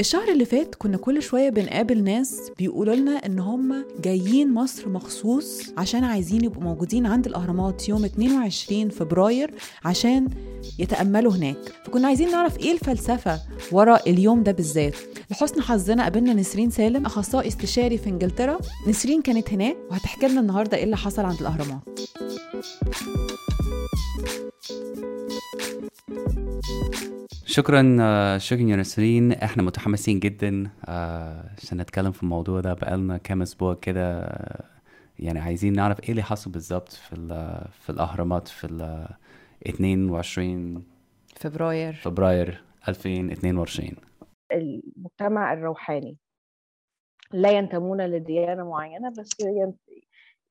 الشهر اللي فات كنا كل شوية بنقابل ناس بيقولوا لنا إن هم جايين مصر مخصوص عشان عايزين يبقوا موجودين عند الأهرامات يوم 22 فبراير عشان يتأملوا هناك. فكنا عايزين نعرف إيه الفلسفة ورا اليوم ده بالذات. لحسن حظنا قابلنا نسرين سالم أخصائي استشاري في إنجلترا. نسرين كانت هناك وهتحكي لنا النهاردة إيه اللي حصل عند الأهرامات. شكرا آه، شكرا يا نسرين. إحنا متحمسين جدا آه، عشان نتكلم في الموضوع ده بقالنا كام أسبوع كده. آه، يعني عايزين نعرف إيه اللي حصل بالظبط في ال- في الأهرامات في ال 22 فبراير. فبراير 2022 المجتمع الروحاني. لا ينتمون لديانة معينة بس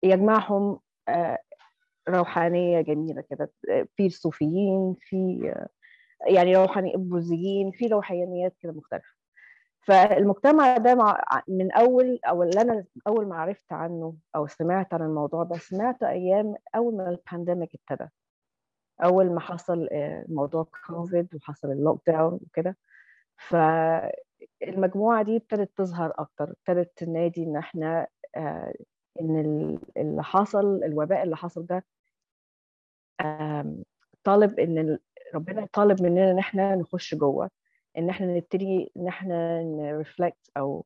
يجمعهم آه، روحانية جميلة كده. في الصوفيين في آه، يعني روحاني بوذيين في روحانيات كده مختلفة. فالمجتمع ده مع من أول أو اللي أنا أول ما عرفت عنه أو سمعت عن الموضوع ده سمعت أيام أول ما ال pandemic ابتدى. أول ما حصل آه، موضوع كوفيد وحصل ال lockdown وكده. فالمجموعة دي ابتدت تظهر أكتر ابتدت تنادي إن إحنا آه، ال- اللي حصل الوباء اللي حصل ده طالب ال- ربنا طالب مننا إن إحنا نخش جوه إن إحنا نبتدي إن إحنا نرفلكت أو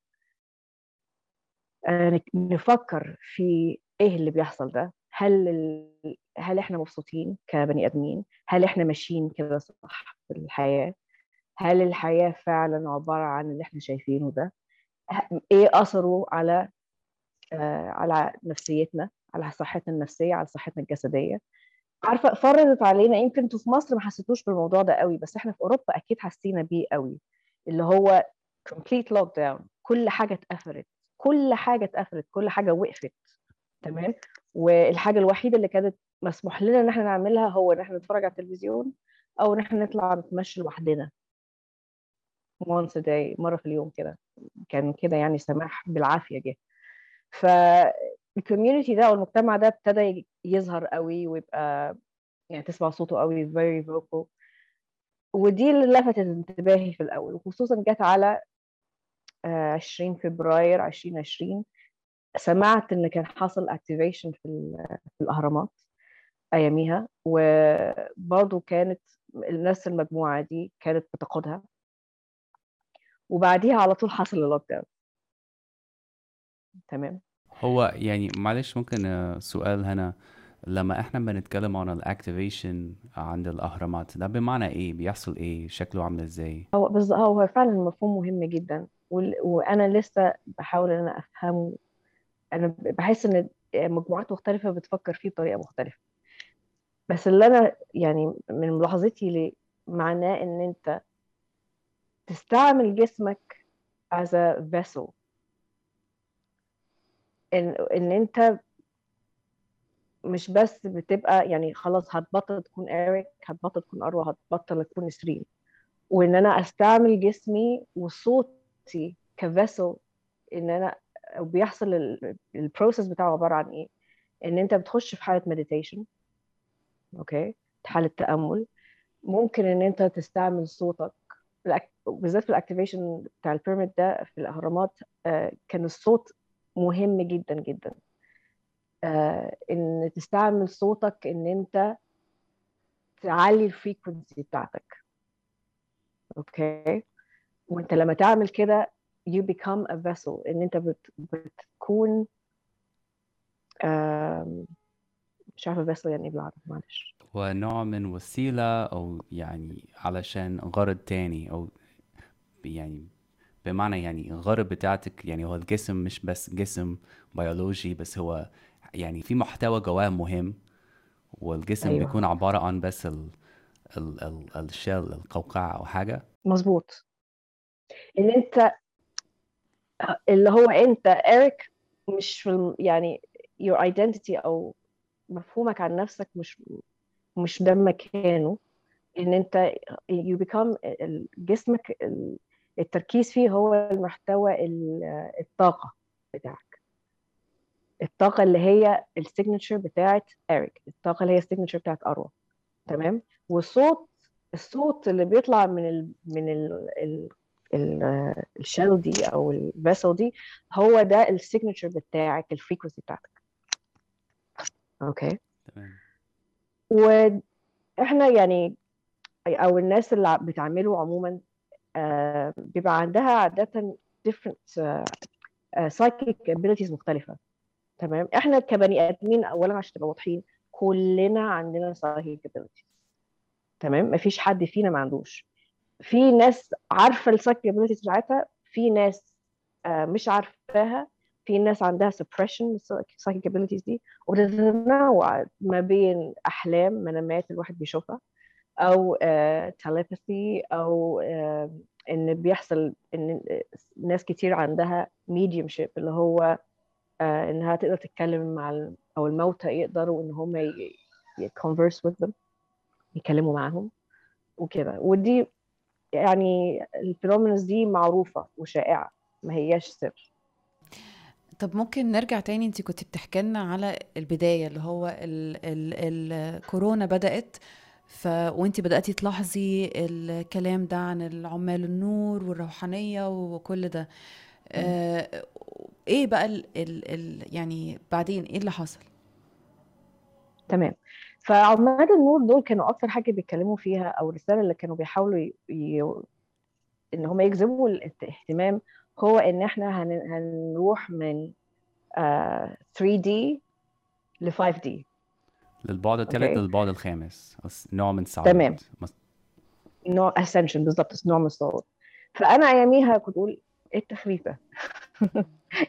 آه، نفكر في إيه اللي بيحصل ده. هل ال... هل إحنا مبسوطين كبني آدمين؟ هل إحنا ماشيين كده صح في الحياة؟ هل الحياة فعلا عبارة عن اللي إحنا شايفينه ده؟ إيه أثره على آه على نفسيتنا على صحتنا النفسية على صحتنا الجسدية؟ عارفة فرضت علينا يمكن أنتوا في مصر ما حسيتوش بالموضوع ده قوي بس إحنا في أوروبا أكيد حسينا بيه قوي اللي هو complete lockdown كل حاجة اتقفلت كل حاجة اتقفلت كل حاجة وقفت تمام؟ والحاجة الوحيدة اللي كانت مسموح لنا إن إحنا نعملها هو إن إحنا نتفرج على التلفزيون أو إن إحنا نطلع نتمشى لوحدنا. once a day مرة في اليوم كده. كان كده يعني سماح بالعافية جه. فالكوميونتي ده أو المجتمع ده ابتدى يظهر قوي ويبقى يعني تسمع صوته قوي very vocal. ودي اللي لفتت انتباهي في الأول وخصوصا جت على آه، 20 فبراير 2020 سمعت إن كان حصل activation في, في الأهرامات أياميها وبرضه كانت الناس المجموعة دي كانت بتقودها. وبعديها على طول حصل ال lockdown تمام؟ هو يعني معلش ممكن آه، سؤال هنا. لما إحنا بنتكلم عن ال activation عند الاهرامات ده بمعنى إيه؟ بيحصل إيه؟ شكله عامل إزاي؟ هو بس هو فعلا مفهوم مهم جدا وأنا لسه بحاول إن أنا أفهمه. أنا بحس إن مجموعات مختلفة بتفكر فيه بطريقة مختلفة. بس اللي أنا يعني من ملاحظتي ليه معناه إن أنت تستعمل جسمك as a vessel. ان إن أنت مش بس بتبقى يعني خلاص هتبطل تكون إيريك هتبطل تكون أروى هتبطل تكون نسرين وإن أنا أستعمل جسمي وصوتي كفيسل إن أنا وبيحصل ال process بتاعه عبارة عن إيه؟ إن أنت بتخش في حالة meditation okay حالة تأمل. ممكن إن أنت تستعمل صوتك. بالذات في ال activation بتاع ال pyramid ده في الأهرامات آه، كان الصوت مهم جدا جدا. آه، إن تستعمل صوتك إن أنت تعلي ال frequency بتاعتك. okay؟ وأنت لما تعمل كده you become a vessel. إن أنت بت, بتكون مش عارفة vessel يعني إيه بالعربي معلش. هو نوع من وسيلة أو يعني علشان غرض تاني أو يعني بمعنى يعني الغرض بتاعتك يعني هو الجسم مش بس جسم بيولوجي بس هو يعني في محتوى جواه مهم والجسم أيوة. بيكون عبارة عن بس ال ال ال ال shell القوقعة أو حاجة. مظبوط. إن أنت اللي هو أنت إيريك مش يعني your identity أو مفهومك عن نفسك مش مش ده مكانه. إن أنت you become جسمك التركيز فيه هو المحتوى ال- الطاقة بتاعك. الطاقة اللي هي ال signature بتاعت إيريك الطاقة اللي هي ال signature بتاعت أروى تمام؟ والصوت الصوت اللي بيطلع من ال من ال ال ال shell دي أو ال vessel دي هو ده ال signature بتاعك ال frequency بتاعتك. okay؟ تمام. وإحنا يعني أو الناس اللي بتعمله عموما بيبقى عندها عادة different آه، آه، psychic abilities مختلفة. تمام؟ إحنا كبني آدمين اولا عشان تبقى واضحين كلنا عندنا psychic abilities. تمام؟ مفيش حد فينا ما عندوش. في ناس عارفة السايكيك abilities بتاعتها في ناس آه، مش عارفاها في ناس عندها suppression psychic abilities دي. وبتتنوع ما بين أحلام منامات الواحد بيشوفها. أو uh, telepathy أو uh, إن بيحصل إن ناس كتير عندها mediumship اللي هو uh, إنها تقدر تتكلم مع أو الموتى يقدروا إن هم ي- ي- converse with them يتكلموا معاهم وكده. ودي يعني الفينومينز دي معروفة وشائعة ما هياش سر. طب ممكن نرجع تاني؟ انت كنت بتحكي لنا على البداية اللي هو ال ال الكورونا بدأت ف وانت بدأتي تلاحظي الكلام ده عن العمال النور والروحانية وكل ده. آه إيه بقى ال ال ال يعني بعدين إيه اللي حصل؟ تمام. فعماد النور دول كانوا أكتر حاجة بيتكلموا فيها أو الرسالة اللي كانوا بيحاولوا ي... ي... إن هم يجذبوا الاهتمام هو إن إحنا هن... هنروح من آه 3D ل 5D للبعد الثالث أوكي. للبعد الخامس. نوع من الصعود تمام. نوع ascension بالظبط نوع من الصعود فأنا أياميها كنت أقول إيه التخريف ده؟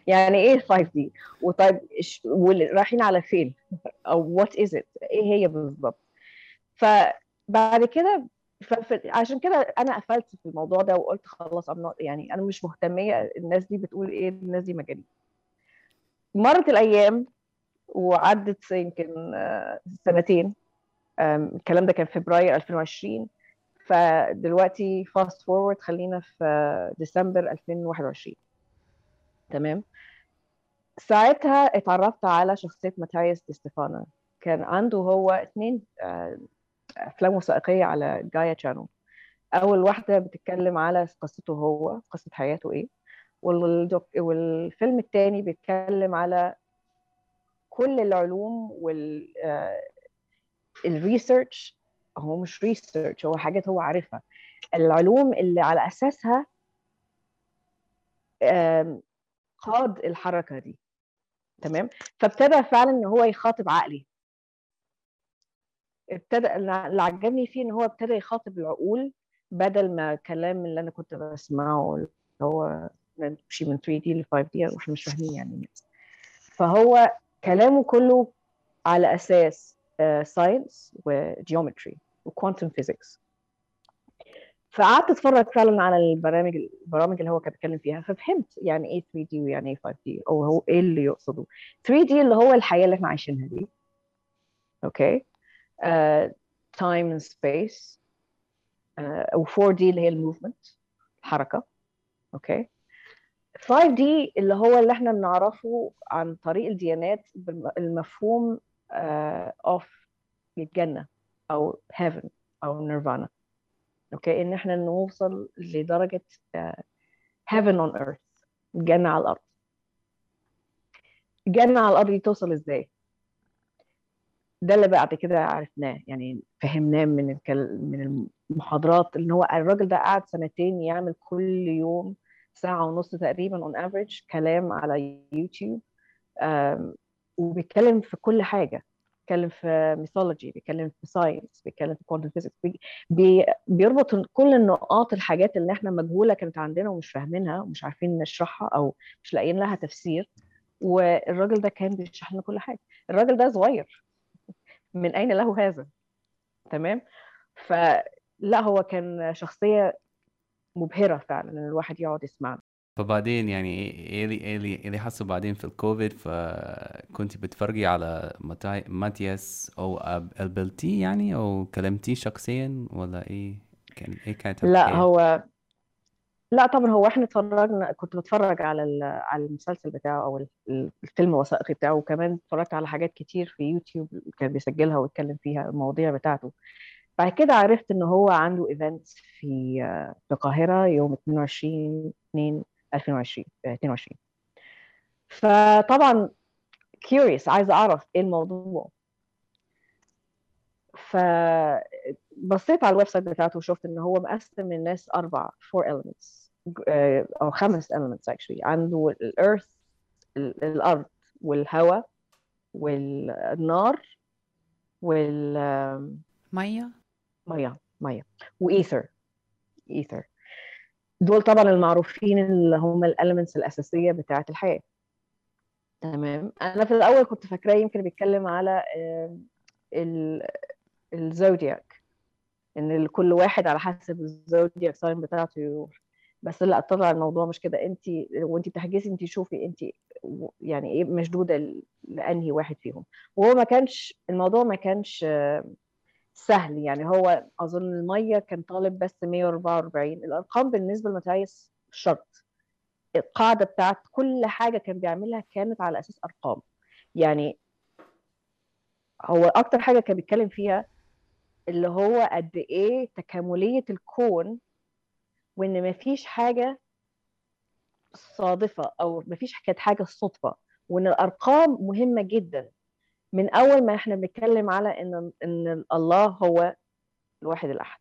يعني إيه 5D وطيب إيش- وال- رايحين على فين؟ أو what is it إيه هي بالظبط فبعد كده عشان كده أنا قفلت في الموضوع ده وقلت خلاص not- يعني أنا مش مهتمية الناس دي بتقول إيه الناس دي مجانين. مرت الأيام وعدت يمكن آه، سنتين. الكلام ده كان فبراير 2020 فدلوقتي fast forward خلينا في ديسمبر 2021 تمام؟ ساعتها اتعرفت على شخصية ماتاياس دي ستيفانا كان عنده هو اتنين آه، أفلام وثائقية على جايا تشانو أول واحدة بتتكلم على قصته هو قصة حياته والدك... والفيلم التاني بيتكلم على كل العلوم وال آه، ال research هو مش research هو حاجات هو عارفها. العلوم اللي على أساسها آم، قاد الحركة دي. تمام؟ فابتدى فعلا إن هو يخاطب عقلي. ابتدى اللي عجبني فيه إن هو ابتدى يخاطب العقول بدل ما كلام اللي أنا كنت بسمعه اللي هو من 3D ل 5D وإحنا مش فاهمين يعني. فهو كلامه كله على أساس science و geometry و quantum physics فقعدت أتفرج فعلا على البرامج البرامج اللي هو كان بيتكلم فيها ففهمت يعني إيه 3D ويعني إيه 5D أو هو إيه اللي يقصده. 3D اللي هو الحياة اللي إحنا عايشينها دي. okay time and space و 4D اللي هي ال movement الحركه okay okay. 5D اللي هو اللي إحنا بنعرفه عن طريق الديانات المفهوم آه، of الجنة أو heaven أو nirvana okay إن إحنا نوصل لدرجة heaven on earth الجنه على الأرض. الجنه على الأرض دي توصل إزاي؟ ده اللي بعد كده عرفناه يعني فهمناه من من المحاضرات إن هو الراجل ده قعد سنتين يعمل كل يوم ساعة ونص تقريبا on average كلام على يوتيوب وبيتكلم في كل حاجة. بيتكلم في mythology بيتكلم في science بيتكلم في quantum physics بي بيربط كل النقاط الحاجات اللي إحنا مجهولة كانت عندنا ومش فاهمينها ومش عارفين نشرحها أو مش لاقيين لها تفسير. والراجل ده كان بيشرح لنا كل حاجة. الراجل ده صغير. من أين له هذا؟ تمام؟ فلا هو كان شخصية مبهرة فعلا إن الواحد يقعد يسمع فبعدين يعني اللي إيه اللي, إيه اللي حصل بعدين في الكوفيد؟ فكنت بتفرجي على ماتياس أو قابلتيه يعني؟ أو كلمتيه شخصيا ولا إيه؟ كان إيه كانت لا؟ هو لا طبعا هو إحنا اتفرجنا كنت بتفرج على على المسلسل بتاعه أو ال- الفيلم الوثائقي بتاعه وكمان اتفرجت على حاجات كتير في يوتيوب كان بيسجلها ويتكلم فيها المواضيع بتاعته. بعد كده عرفت ان هو عنده event في في القاهرة يوم 22 2 2020 آه، 22 فطبعا curious عايزه أعرف إيه الموضوع. فبصيت على ال website بتاعته وشفت ان هو مقسم الناس أربع four elements آه، أو خمس elements actually. عنده ال earth الأرض والهواء والنار والميه مية؟ مية و ether ether دول طبعا المعروفين اللي هم ال elements الأساسية بتاعة الحياة. تمام. أنا في الأول كنت فاكراه يمكن بيتكلم على ال zodiac إن كل واحد على حسب الزودياك ساين بتاعته يروح. بس لا طلع الموضوع مش كده. انت وانت بتحجزي انت شوفي انت يعني إيه مشدودة لأنهي واحد فيهم. وهو ما كانش الموضوع ما كانش سهل يعني. هو أظن المية كان طالب بس 144 الأرقام بالنسبة لمتايس شرط. القاعدة بتاعت كل حاجة كان بيعملها كانت على أساس أرقام. يعني هو أكتر حاجة كان بيتكلم فيها اللي هو قد إيه تكاملية الكون وإن مفيش حاجة صادفة أو مفيش كانت حاجة صدفة. وإن الأرقام مهمة جدا. من أول ما إحنا بنتكلم على إن إن الله هو الواحد الأحد.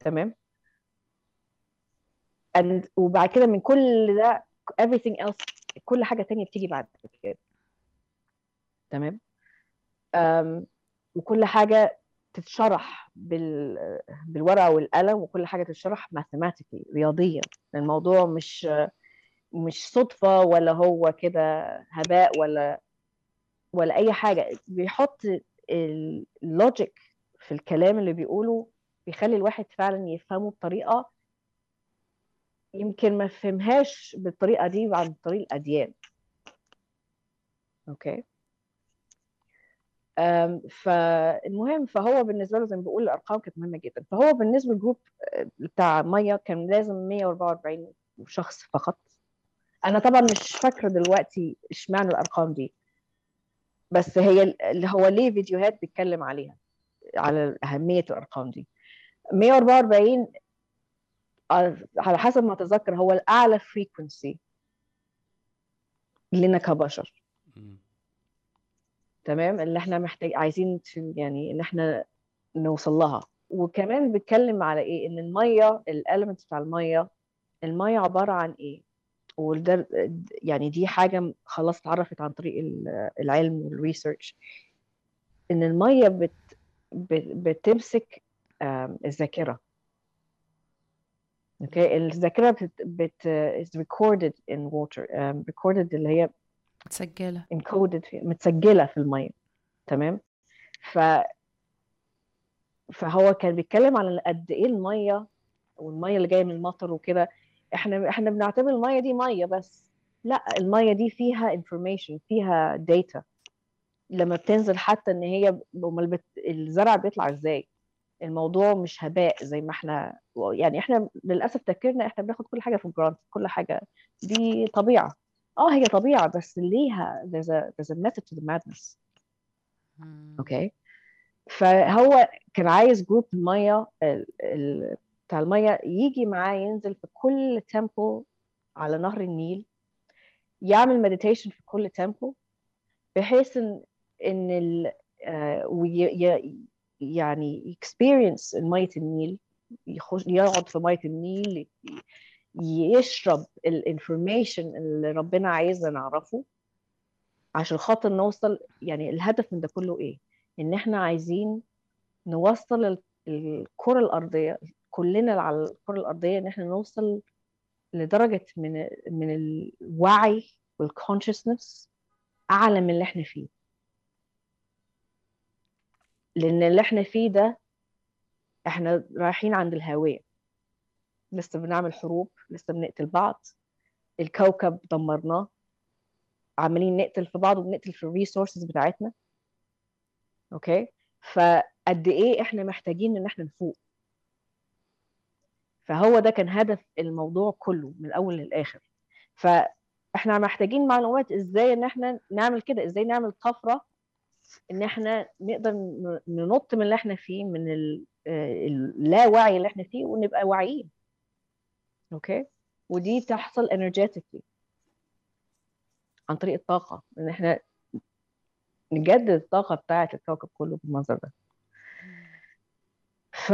تمام؟ And وبعد كده من كل ده everything else كل حاجة تانية بتيجي بعد كده. تمام؟ أم، وكل حاجة تتشرح بال بالورقة والقلم وكل حاجة تتشرح mathematically رياضيا. الموضوع مش مش صدفة ولا هو كده هباء ولا ولا أي حاجة بيحط اللوجيك في الكلام اللي بيقوله بيخلي الواحد فعلا يفهمه بطريقة يمكن ما فهمهاش بالطريقة دي عن طريق الأديان. okay؟ فالمهم فهو بالنسبة له زي ما بقول الأرقام كانت مهمة جدا. فهو بالنسبة لل group آه، بتاع مية كان لازم 144 شخص فقط. أنا طبعا مش فاكرة دلوقتي إشمعنى الأرقام دي. بس هي اللي هو ليه فيديوهات بيتكلم عليها على أهمية الأرقام دي. 144 على حسب ما أتذكر هو الأعلى frequency لنا كبشر. تمام؟ اللي إحنا محتاج عايزين يعني إن إحنا نوصل لها. وكمان بيتكلم على إيه؟ إن المية ال elements بتاع المية المية عبارة عن إيه؟ وده يعني دي حاجة خلاص اتعرفت عن طريق ال- العلم وال research إن المية بت بت- بتمسك الذاكرة. أوكي؟ الذاكرة بت, بت is recorded in water um, recorded اللي هي متسجلة. encoded في متسجلة في المية. تمام؟ ف فهو كان بيتكلم على قد إيه المية والمية اللي جاية من المطر وكده إحنا إحنا بنعتبر المية دي مية بس. لا المية دي فيها information فيها data. لما بتنزل حتى إن هي أمال بت... الزرع بيطلع إزاي؟ الموضوع مش هباء زي ما إحنا يعني إحنا للأسف تفكيرنا إحنا بناخد كل حاجة for granted كل حاجة. دي طبيعة. آه هي طبيعة بس ليها there's a there's a method to the madness. okay فهو كان عايز group المية ال- ال- بتاع المية يجي معاه ينزل في كل temple على نهر النيل يعمل meditation في كل temple بحيث إن إن ال آه، يعني experience ميه النيل يخش يقعد في مية النيل يشرب ال information اللي ربنا عايزنا نعرفه عشان خاطر نوصل يعني الهدف من ده كله إيه؟ إن إحنا عايزين نوصل ال- الكرة الأرضية كلنا على الكرة الأرضية إن إحنا نوصل لدرجة من من الوعي وال consciousness أعلى من اللي إحنا فيه. لأن اللي إحنا فيه ده إحنا رايحين عند الهاوية لسه بنعمل حروب لسه بنقتل بعض. الكوكب دمرناه. عمالين نقتل في بعض وبنقتل في ال resources بتاعتنا. okay؟ فقد إيه إحنا محتاجين إن إحنا نفوق؟ فهو ده كان هدف الموضوع كله من الأول للآخر. فإحنا محتاجين معلومات إزاي إن إحنا نعمل كده إزاي نعمل طفرة إن إحنا نقدر ننط من اللي إحنا فيه من آه، اللاوعي اللي إحنا فيه ونبقى واعيين. أوكي؟ ودي تحصل energetically. عن طريق الطاقة إن إحنا نجدد الطاقة بتاعة الكوكب كله بالمنظر ده. ف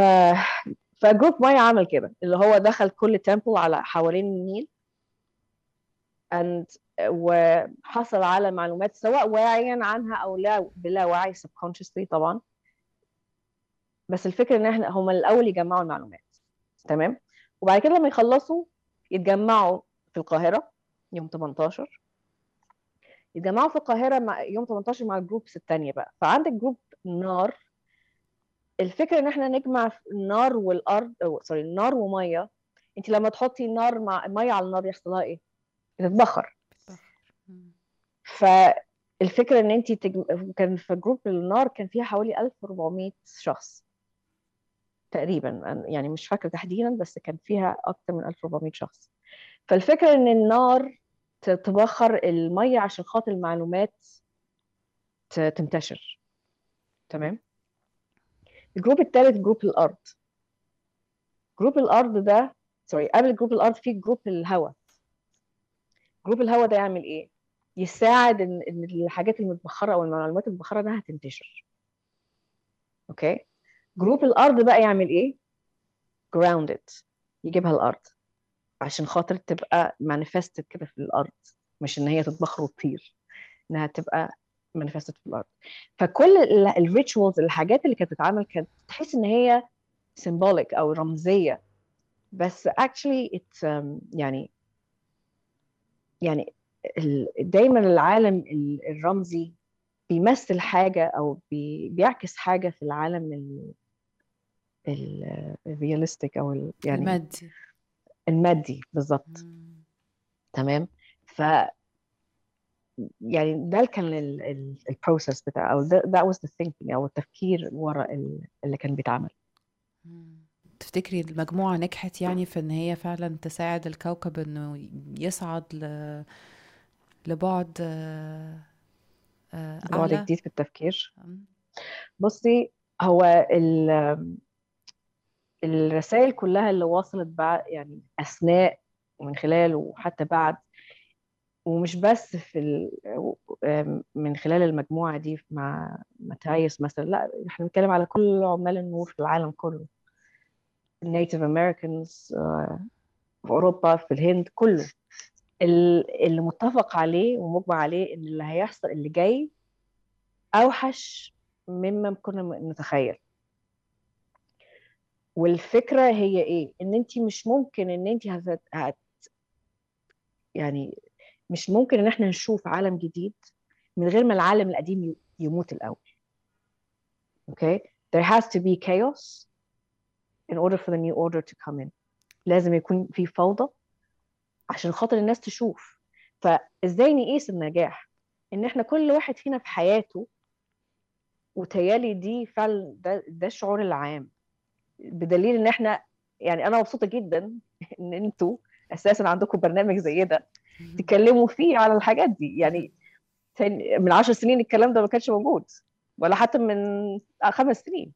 ف group مية عمل كده اللي هو دخل كل temple على حوالين النيل and وحصل على معلومات سواء واعيا عنها أو لا بلا وعي subconsciously طبعا. بس الفكرة إن إحنا هم الأول يجمعوا المعلومات تمام؟ وبعد كده لما يخلصوا يتجمعوا في القاهرة يوم 18 يتجمعوا في القاهرة مع يوم 18 مع ال groups الثانية بقى. فعندك group نار الفكرة إن إحنا نجمع النار والأرض sorry النار ومية. انت لما تحطي النار مع مية على النار يحصل لها إيه؟ بتتبخر. فالفكرة إن انت تجم... كان في group النار كان فيها حوالي 1400 شخص تقريبا. يعني مش فاكرة تحديدا بس كان فيها أكتر من 1400 شخص. فالفكرة إن النار تبخر المية عشان خاطر المعلومات تنتشر. تمام؟ ال group الثالث group الأرض. group الأرض ده sorry قبل group الأرض في group الهواء group الهواء ده يعمل إيه؟ يساعد إن إن الحاجات المتبخرة أو المعلومات المتبخرة انها تنتشر okay؟ group الأرض بقى يعمل إيه؟ grounded يجيبها الأرض. عشان خاطر تبقى manifested كده في الأرض مش إن هي تتبخر وتطير. إنها تبقى manifested في الأرض. فكل ال rituals الحاجات اللي كانت بتتعمل كانت تحس إن هي symbolic أو رمزية. بس actually it's um, يعني يعني دايما العالم ال- الرمزي بيمثل حاجة أو بي بيعكس حاجة في العالم ال ال- realistic ال يعني المادي. المادي بالظبط. تمام؟ ف يعني ده كان البروسيس بتاع ده that was the thinking أو التفكير وراء ال- اللي كان بيتعمل. تفتكري المجموعة نجحت يعني في إن هي فعلا تساعد الكوكب إنه يصعد ل... لبعد آه، آه، بعد جديد في التفكير. بصي هو ال الرسائل كلها اللي وصلت بعد يعني أثناء ومن خلال وحتى بعد ومش بس في. من خلال المجموعة دي مع ماتايس مثلا لا إحنا بنتكلم على كل عمال النور في العالم كله. ال Native Americans في أوروبا في الهند كله. ال- اللي متفق عليه ومجمع عليه إن اللي هيحصل اللي جاي أوحش مما كنا نتخيل. والفكرة هي إيه؟ إن انت مش ممكن إن انت هت... هت... يعني مش ممكن إن إحنا نشوف عالم جديد من غير ما العالم القديم يموت الأول. أوكي there has to be chaos in order for the new order to come in. لازم يكون في فوضى عشان خاطر الناس تشوف. فإزاي نقيس النجاح؟ إن إحنا كل واحد فينا في حياته وتيالي دي فعلا ده ده الشعور العام. بدليل إن إحنا يعني أنا مبسوطة جدا إن أنتوا أساسا عندكم برنامج زي ده. تتكلموا فيه على الحاجات دي. يعني من عشر سنين الكلام ده ما كانش موجود ولا حتى من خمس سنين.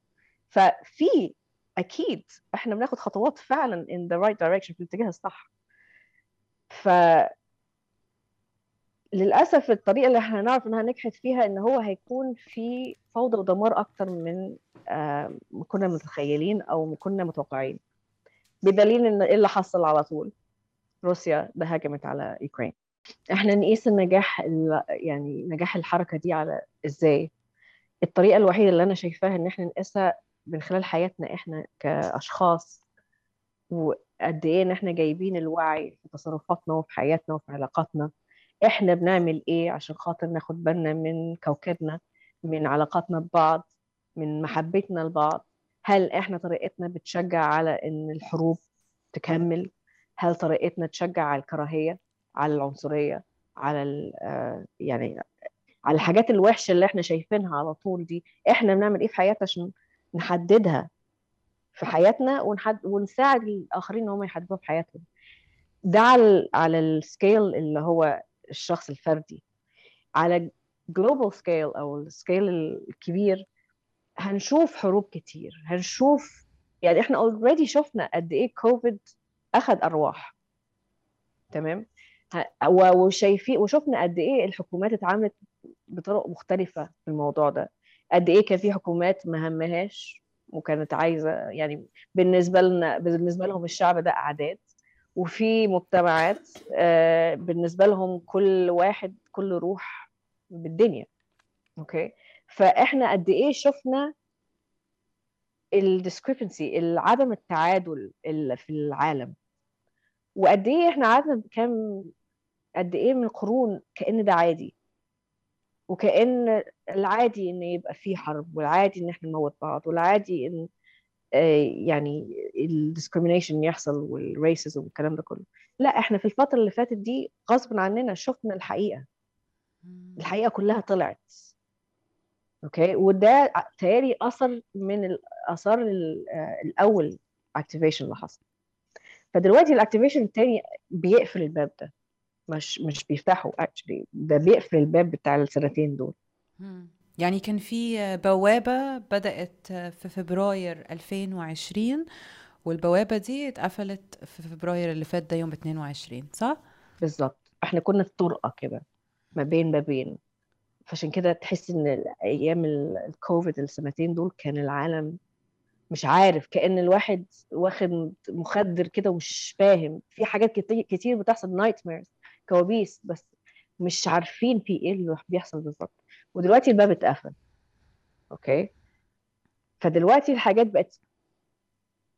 ففي أكيد إحنا بناخد خطوات فعلا in the right direction في الاتجاه الصح. ف للأسف الطريقة اللي إحنا نعرف إنها نجحت فيها إن هو هيكون في فوضى ودمار أكتر من ما كنا متخيلين أو ما كنا متوقعين. بدليل إن إيه اللي حصل على طول؟ روسيا ده هاجمت على اوكرين إحنا نقيس النجاح ال- يعني نجاح الحركة دي على إزاي؟ الطريقة الوحيدة اللي أنا شايفاها إن إحنا نقيسها من خلال حياتنا إحنا كأشخاص وقد إيه إن إحنا جايبين الوعي في تصرفاتنا وفي حياتنا وفي علاقاتنا. إحنا بنعمل إيه عشان خاطر ناخد بالنا من كوكبنا من علاقاتنا ببعض من محبتنا لبعض؟ هل إحنا طريقتنا بتشجع على إن الحروب تكمل؟ هل طريقتنا تشجع على الكراهية على العنصرية على آه، يعني على الحاجات الوحشة اللي إحنا شايفينها على طول دي إحنا بنعمل إيه في حياتنا عشان نحددها في حياتنا ونحد... ونساعد الآخرين إن هم يحددوها في حياتهم. ده على على ال scale اللي هو الشخص الفردي. على global scale أو ال scale الكبير هنشوف حروب كتير هنشوف يعني إحنا already شفنا قد إيه كوفيد أخذ أرواح. تمام؟ وشايفين وشفنا قد إيه الحكومات اتعاملت بطرق مختلفة في الموضوع ده. قد إيه كان في حكومات ما همهاش وكانت عايزة يعني بالنسبة لنا بالنسبة لهم الشعب ده أعداد وفي مجتمعات آه، بالنسبة لهم كل واحد كل روح بالدنيا. okay؟ فإحنا قد إيه شفنا ال discrepancy عدم التعادل في العالم. وقد إيه إحنا قعدنا كام قد إيه من القرون كأن ده عادي. وكأن العادي إن يبقى في حرب والعادي إن إحنا نموت بعض والعادي إن آه، يعني ال discrimination يحصل وال racism والكلام ده كله. لا إحنا في الفترة اللي فاتت دي غصب عننا شفنا الحقيقة. الحقيقة كلها طلعت. okay؟ وده تهيألي أثر من الاثار ال- آه، الأول activation اللي حصل. فدلوقتي ال activation التاني بيقفل الباب ده. مش مش بيفتحه actually ده بيقفل الباب بتاع السنتين دول. يعني كان في بوابة بدأت في فبراير 2020 والبوابة دي اتقفلت في فبراير اللي فات ده يوم 22 صح؟ بالظبط. إحنا كنا في طرقة كده ما بين بابين فعشان كده تحس إن أيام ال- الكوفيد السنتين دول كان العالم مش عارف كأن الواحد واخد مخدر كده ومش فاهم. في حاجات كتير بتحصل nightmares كوابيس بس مش عارفين في إيه اللي بيحصل بالظبط. ودلوقتي الباب اتقفل. okay؟ فدلوقتي الحاجات بقت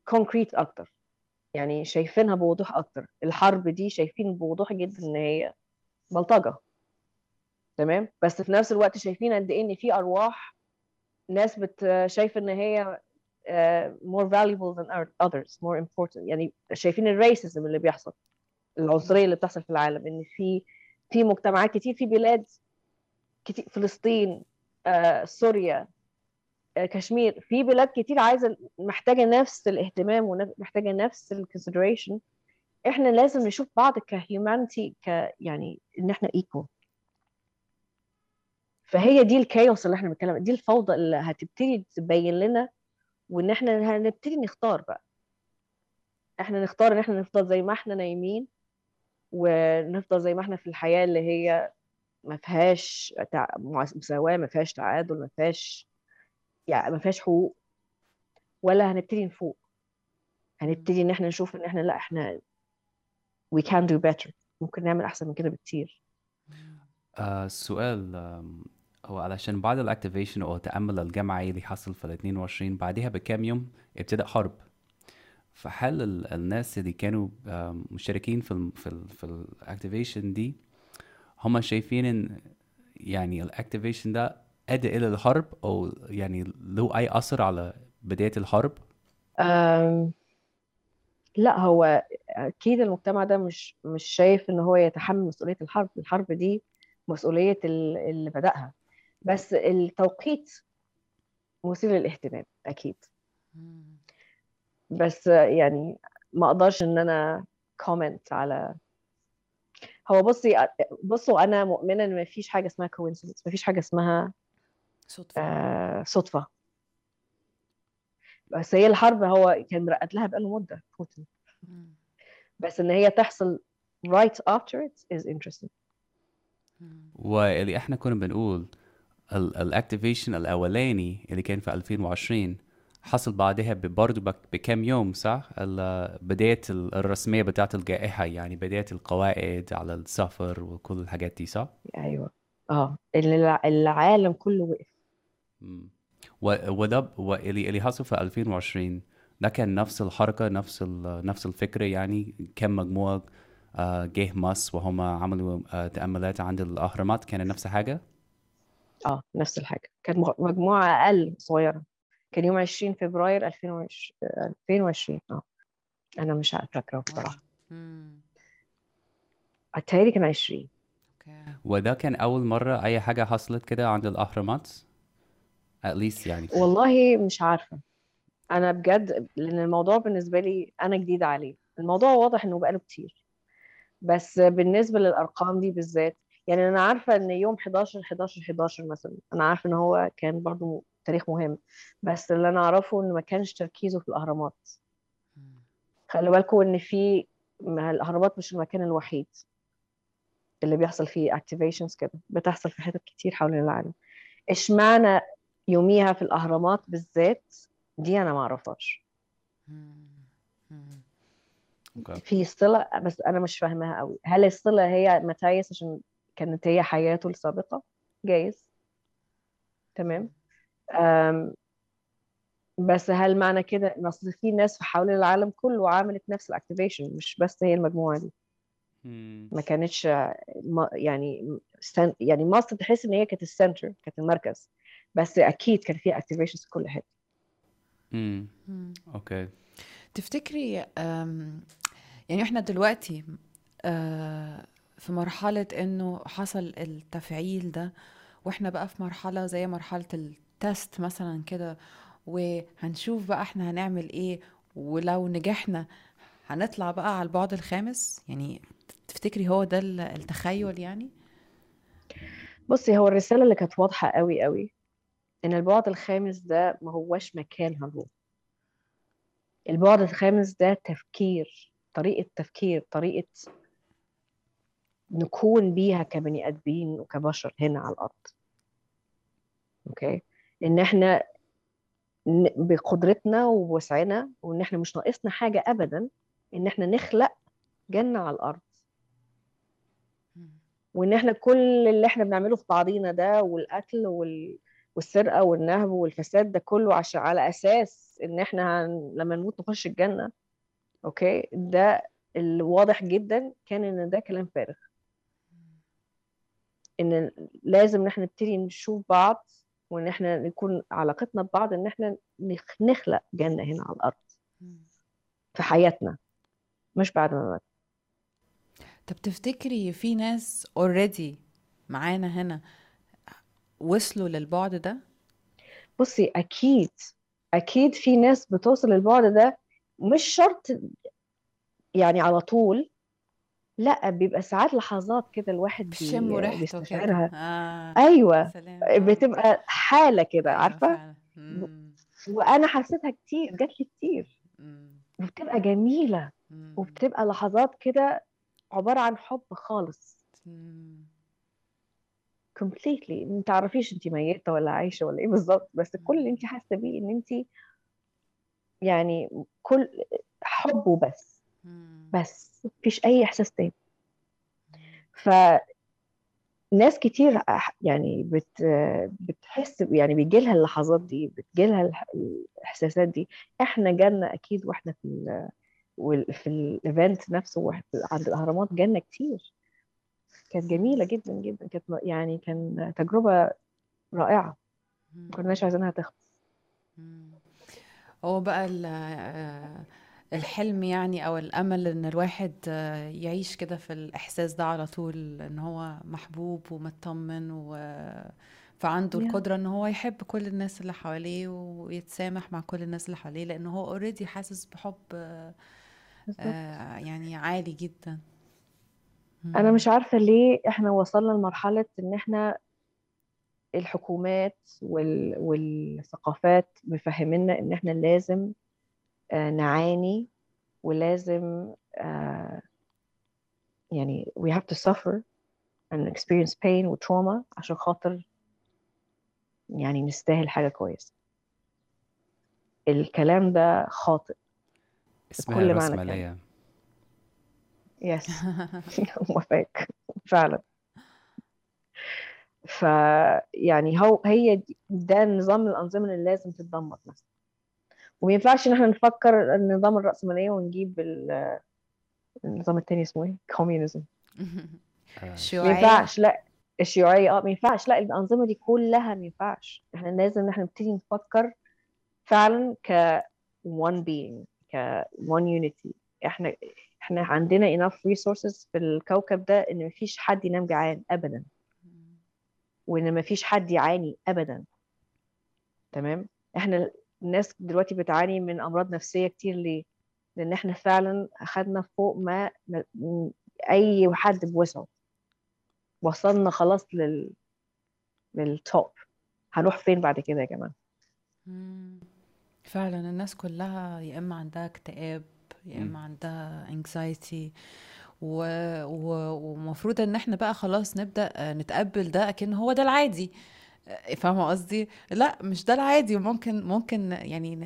concrete أكتر. يعني شايفينها بوضوح أكتر. الحرب دي شايفين بوضوح جدا إن هي بلطجة. تمام؟ بس في نفس الوقت شايفين قد إيه إن في أرواح ناس بت شايفة إن هي more valuable than others more important. يعني شايفين ال racism اللي بيحصل العنصرية اللي بتحصل في العالم إن في في مجتمعات كتير في بلاد كتير فلسطين آه، سوريا آه، كشمير في بلاد كتير عايزة محتاجة نفس الاهتمام ومحتاجه نفس ال consideration إحنا لازم نشوف بعض ك humanity ك يعني إن إحنا equal فهي دي الكايوس اللي إحنا بنتكلم دي الفوضى اللي هتبتدي تبين لنا وإن إحنا هنبتدي نختار بقى. إحنا نختار إن إحنا نفضل زي ما إحنا نايمين ونفضل زي ما إحنا في الحياة اللي هي ما فيهاش مساواة ما فيهاش تعادل ما فيهاش يعني ما فيهاش حقوق ولا هنبتدي نفوق هنبتدي إن إحنا نشوف إن إحنا لأ إحنا we can do better. ممكن نعمل أحسن من كده بكتير. آه السؤال هو علشان بعد ال activation أو التأمل الجمعي اللي حصل في ال 22 بعدها بكام يوم ابتدأ حرب. فهل ال- الناس اللي كانوا مشاركين في ال في ال في ال activation دي هم شايفين إن يعني ال activation ده أدى إلى الحرب أو يعني له أي أثر على بداية الحرب؟ أم، لا هو أكيد المجتمع ده مش مش شايف إن هو يتحمل مسؤولية الحرب. الحرب دي مسؤولية ال- اللي بدأها. بس التوقيت مثير للاهتمام أكيد. بس يعني ما أقدرش إن أنا comment على هو بصي بصوا أنا مؤمنة إن ما فيش حاجة اسمها coincidence ما فيش حاجة اسمها صدفة. آه صدفة. بس هي الحرب هو كان مرقد لها بقاله مدة بوتين. بس إن هي تحصل right after it is interesting. واللي إحنا كنا بنقول الاكتيفيشن الأولاني اللي كان في 2020 حصل بعدها برضه بك- بكام يوم صح؟ ال- بداية ال- الرسمية بتاعت الجائحة يعني بداية القواعد على السفر وكل الحاجات دي صح؟ أيوه. آه. العالم كله وقف. وده اللي حصل في 2020 ده كان نفس الحركة نفس نفس الفكرة يعني كم مجموعة آه، جه مصر وهم عملوا آه، تأملات عند الأهرامات؟ كان نفس الحاجة؟ آه نفس الحاجة. كانت مج- مجموعة أقل صغيرة. كان يوم 20 فبراير 2020 2020 آه. أنا مش عارفه فاكرة بصراحة. أتهيألي كان 20 أوكي. وده كان أول مرة أي حاجة حصلت كده عند الأهرامات؟ At least يعني. والله مش عارفة. أنا بجد لأن الموضوع بالنسبة لي أنا جديدة عليه. الموضوع واضح إنه بقاله كتير. بس بالنسبة للأرقام دي بالذات يعني أنا عارفة إن يوم 11 11 11 مثلا أنا عارفة إن هو كان برضو تاريخ مهم بس اللي أنا أعرفه إن ما كانش تركيزه في الأهرامات. خلي بالكم إن في ما الأهرامات مش المكان الوحيد اللي بيحصل فيه activations كده بتحصل في حتت كتير حول العالم. إشمعنى يوميها في الأهرامات بالذات؟ دي أنا ما أعرفهاش. في صلة بس أنا مش فاهماها قوي. هل الصلة هي متايس عشان كانت هي حياته السابقة. جايز. تمام. بس هل معنى كده إن أصل في ناس في حول العالم كله عملت نفس ال activation مش بس هي المجموعة دي. ما كانتش ما- يعني سن- يعني مصر تحس إن هي كانت ال center كانت المركز. بس أكيد كان فيها activations في كل حتة. okay. تفتكري يعني إحنا دلوقتي آه، في مرحلة إنه حصل التفعيل ده وإحنا بقى في مرحلة زي مرحلة التست مثلا كده وهنشوف بقى إحنا هنعمل إيه ولو نجحنا هنطلع بقى على البعد الخامس؟ يعني تفتكري هو ده ال- التخيل يعني؟ بصي هو الرسالة اللي كانت واضحة قوي قوي إن البعد الخامس ده ما هوش مكان هنروح البعد الخامس ده تفكير طريقة تفكير طريقة نكون بيها كبني آدمين وكبشر هنا على الأرض. أوكي؟ إن إحنا بقدرتنا وبوسعنا وإن إحنا مش ناقصنا حاجة ابدا إن إحنا نخلق جنة على الأرض. وإن إحنا كل اللي إحنا بنعمله في بعضينا ده والقتل وال... والسرقة والنهب والفساد ده كله عشان على أساس إن إحنا هن... لما نموت نخش الجنة. okay؟ ده الواضح جدا كان إن ده كلام فارغ. إن لازم إن إحنا نبتدي نشوف بعض وإن إحنا نكون علاقتنا ببعض إن إحنا نخ- نخلق جنة هنا على الأرض في حياتنا مش بعد ما نموت. طب تفتكري في ناس already معانا هنا وصلوا للبعد ده؟ بصي أكيد أكيد في ناس بتوصل للبعد ده مش شرط يعني على طول لأ بيبقى ساعات لحظات كده الواحد بي- بشم ريحته كده بيستشعرها آه. أيوه سلام آه. بتبقى حالة كده أيوة عارفة. مم. وأنا حسيتها كتير جات لي كتير مم. وبتبقى جميلة مم. وبتبقى لحظات كده عبارة عن حب خالص completely ما تعرفيش انت ميتة ولا عايشة ولا إيه بالظبط بس كل اللي انت حاسة بيه إن انت يعني كل حب وبس. بس مفيش أي إحساس تاني. ف ناس كتير يعني بت بتحس يعني بيجي لها اللحظات دي بتجي لها الإحساسات دي. إحنا جالنا أكيد وإحنا في ال وال- في الايفنت نفسه عند الأهرامات جالنا كتير. كانت جميلة جدا جدا. كانت يعني كان تجربة رائعة. ما كناش عايزينها تخلص. هو بقى الحلم يعني أو الأمل إن الواحد آه، يعيش كده في الإحساس ده على طول إن هو محبوب ومطمن و فعنده Yeah. القدرة إن هو يحب كل الناس اللي حواليه ويتسامح مع كل الناس اللي حواليه لأن هو اوريدي حاسس بحب آه،. آه، يعني عالي جدا أنا مش عارفة ليه إحنا وصلنا لمرحلة إن إحنا الحكومات وال... والثقافات مفهمينا إن إحنا لازم نعاني ولازم آه، يعني we have to suffer and experience pain و trauma عشان خاطر يعني نستاهل حاجة كويسة. الكلام ده خاطئ. اسمها بكل معنى رأسمالية yes موافقك. فعلا. ف يعني هو هي ده نظام الأنظمة اللي لازم تتدمر مثلا. وما ينفعش إن إحنا نفكر النظام الرأسمالية ونجيب ال- النظام التاني اسمه إيه؟ communism آه، ما ينفعش لا الشيوعية آه ما ينفعش. لا الأنظمة دي كلها ما ينفعش. إحنا لازم إن إحنا نبتدي نفكر فعلا ك one being ك one unity. إحنا إحنا عندنا enough resources في الكوكب ده إن مفيش حد ينام جعان ابدا. وإن مفيش حد يعاني ابدا. تمام؟ إحنا الناس دلوقتي بتعاني من أمراض نفسية كتير ليه؟ لأن إحنا فعلا أخدنا فوق ما أي حد بوسعه. وصلنا خلاص لل للتوب هنروح فين بعد كده يا جماعة. فعلا الناس كلها يا إما عندها اكتئاب يا. إما عندها anxiety. و... و... ومفروض إن إحنا بقى خلاص نبدأ نتقبل ده أكن هو ده العادي. فاهمة قصدي؟ لا مش ده العادي. وممكن ممكن يعني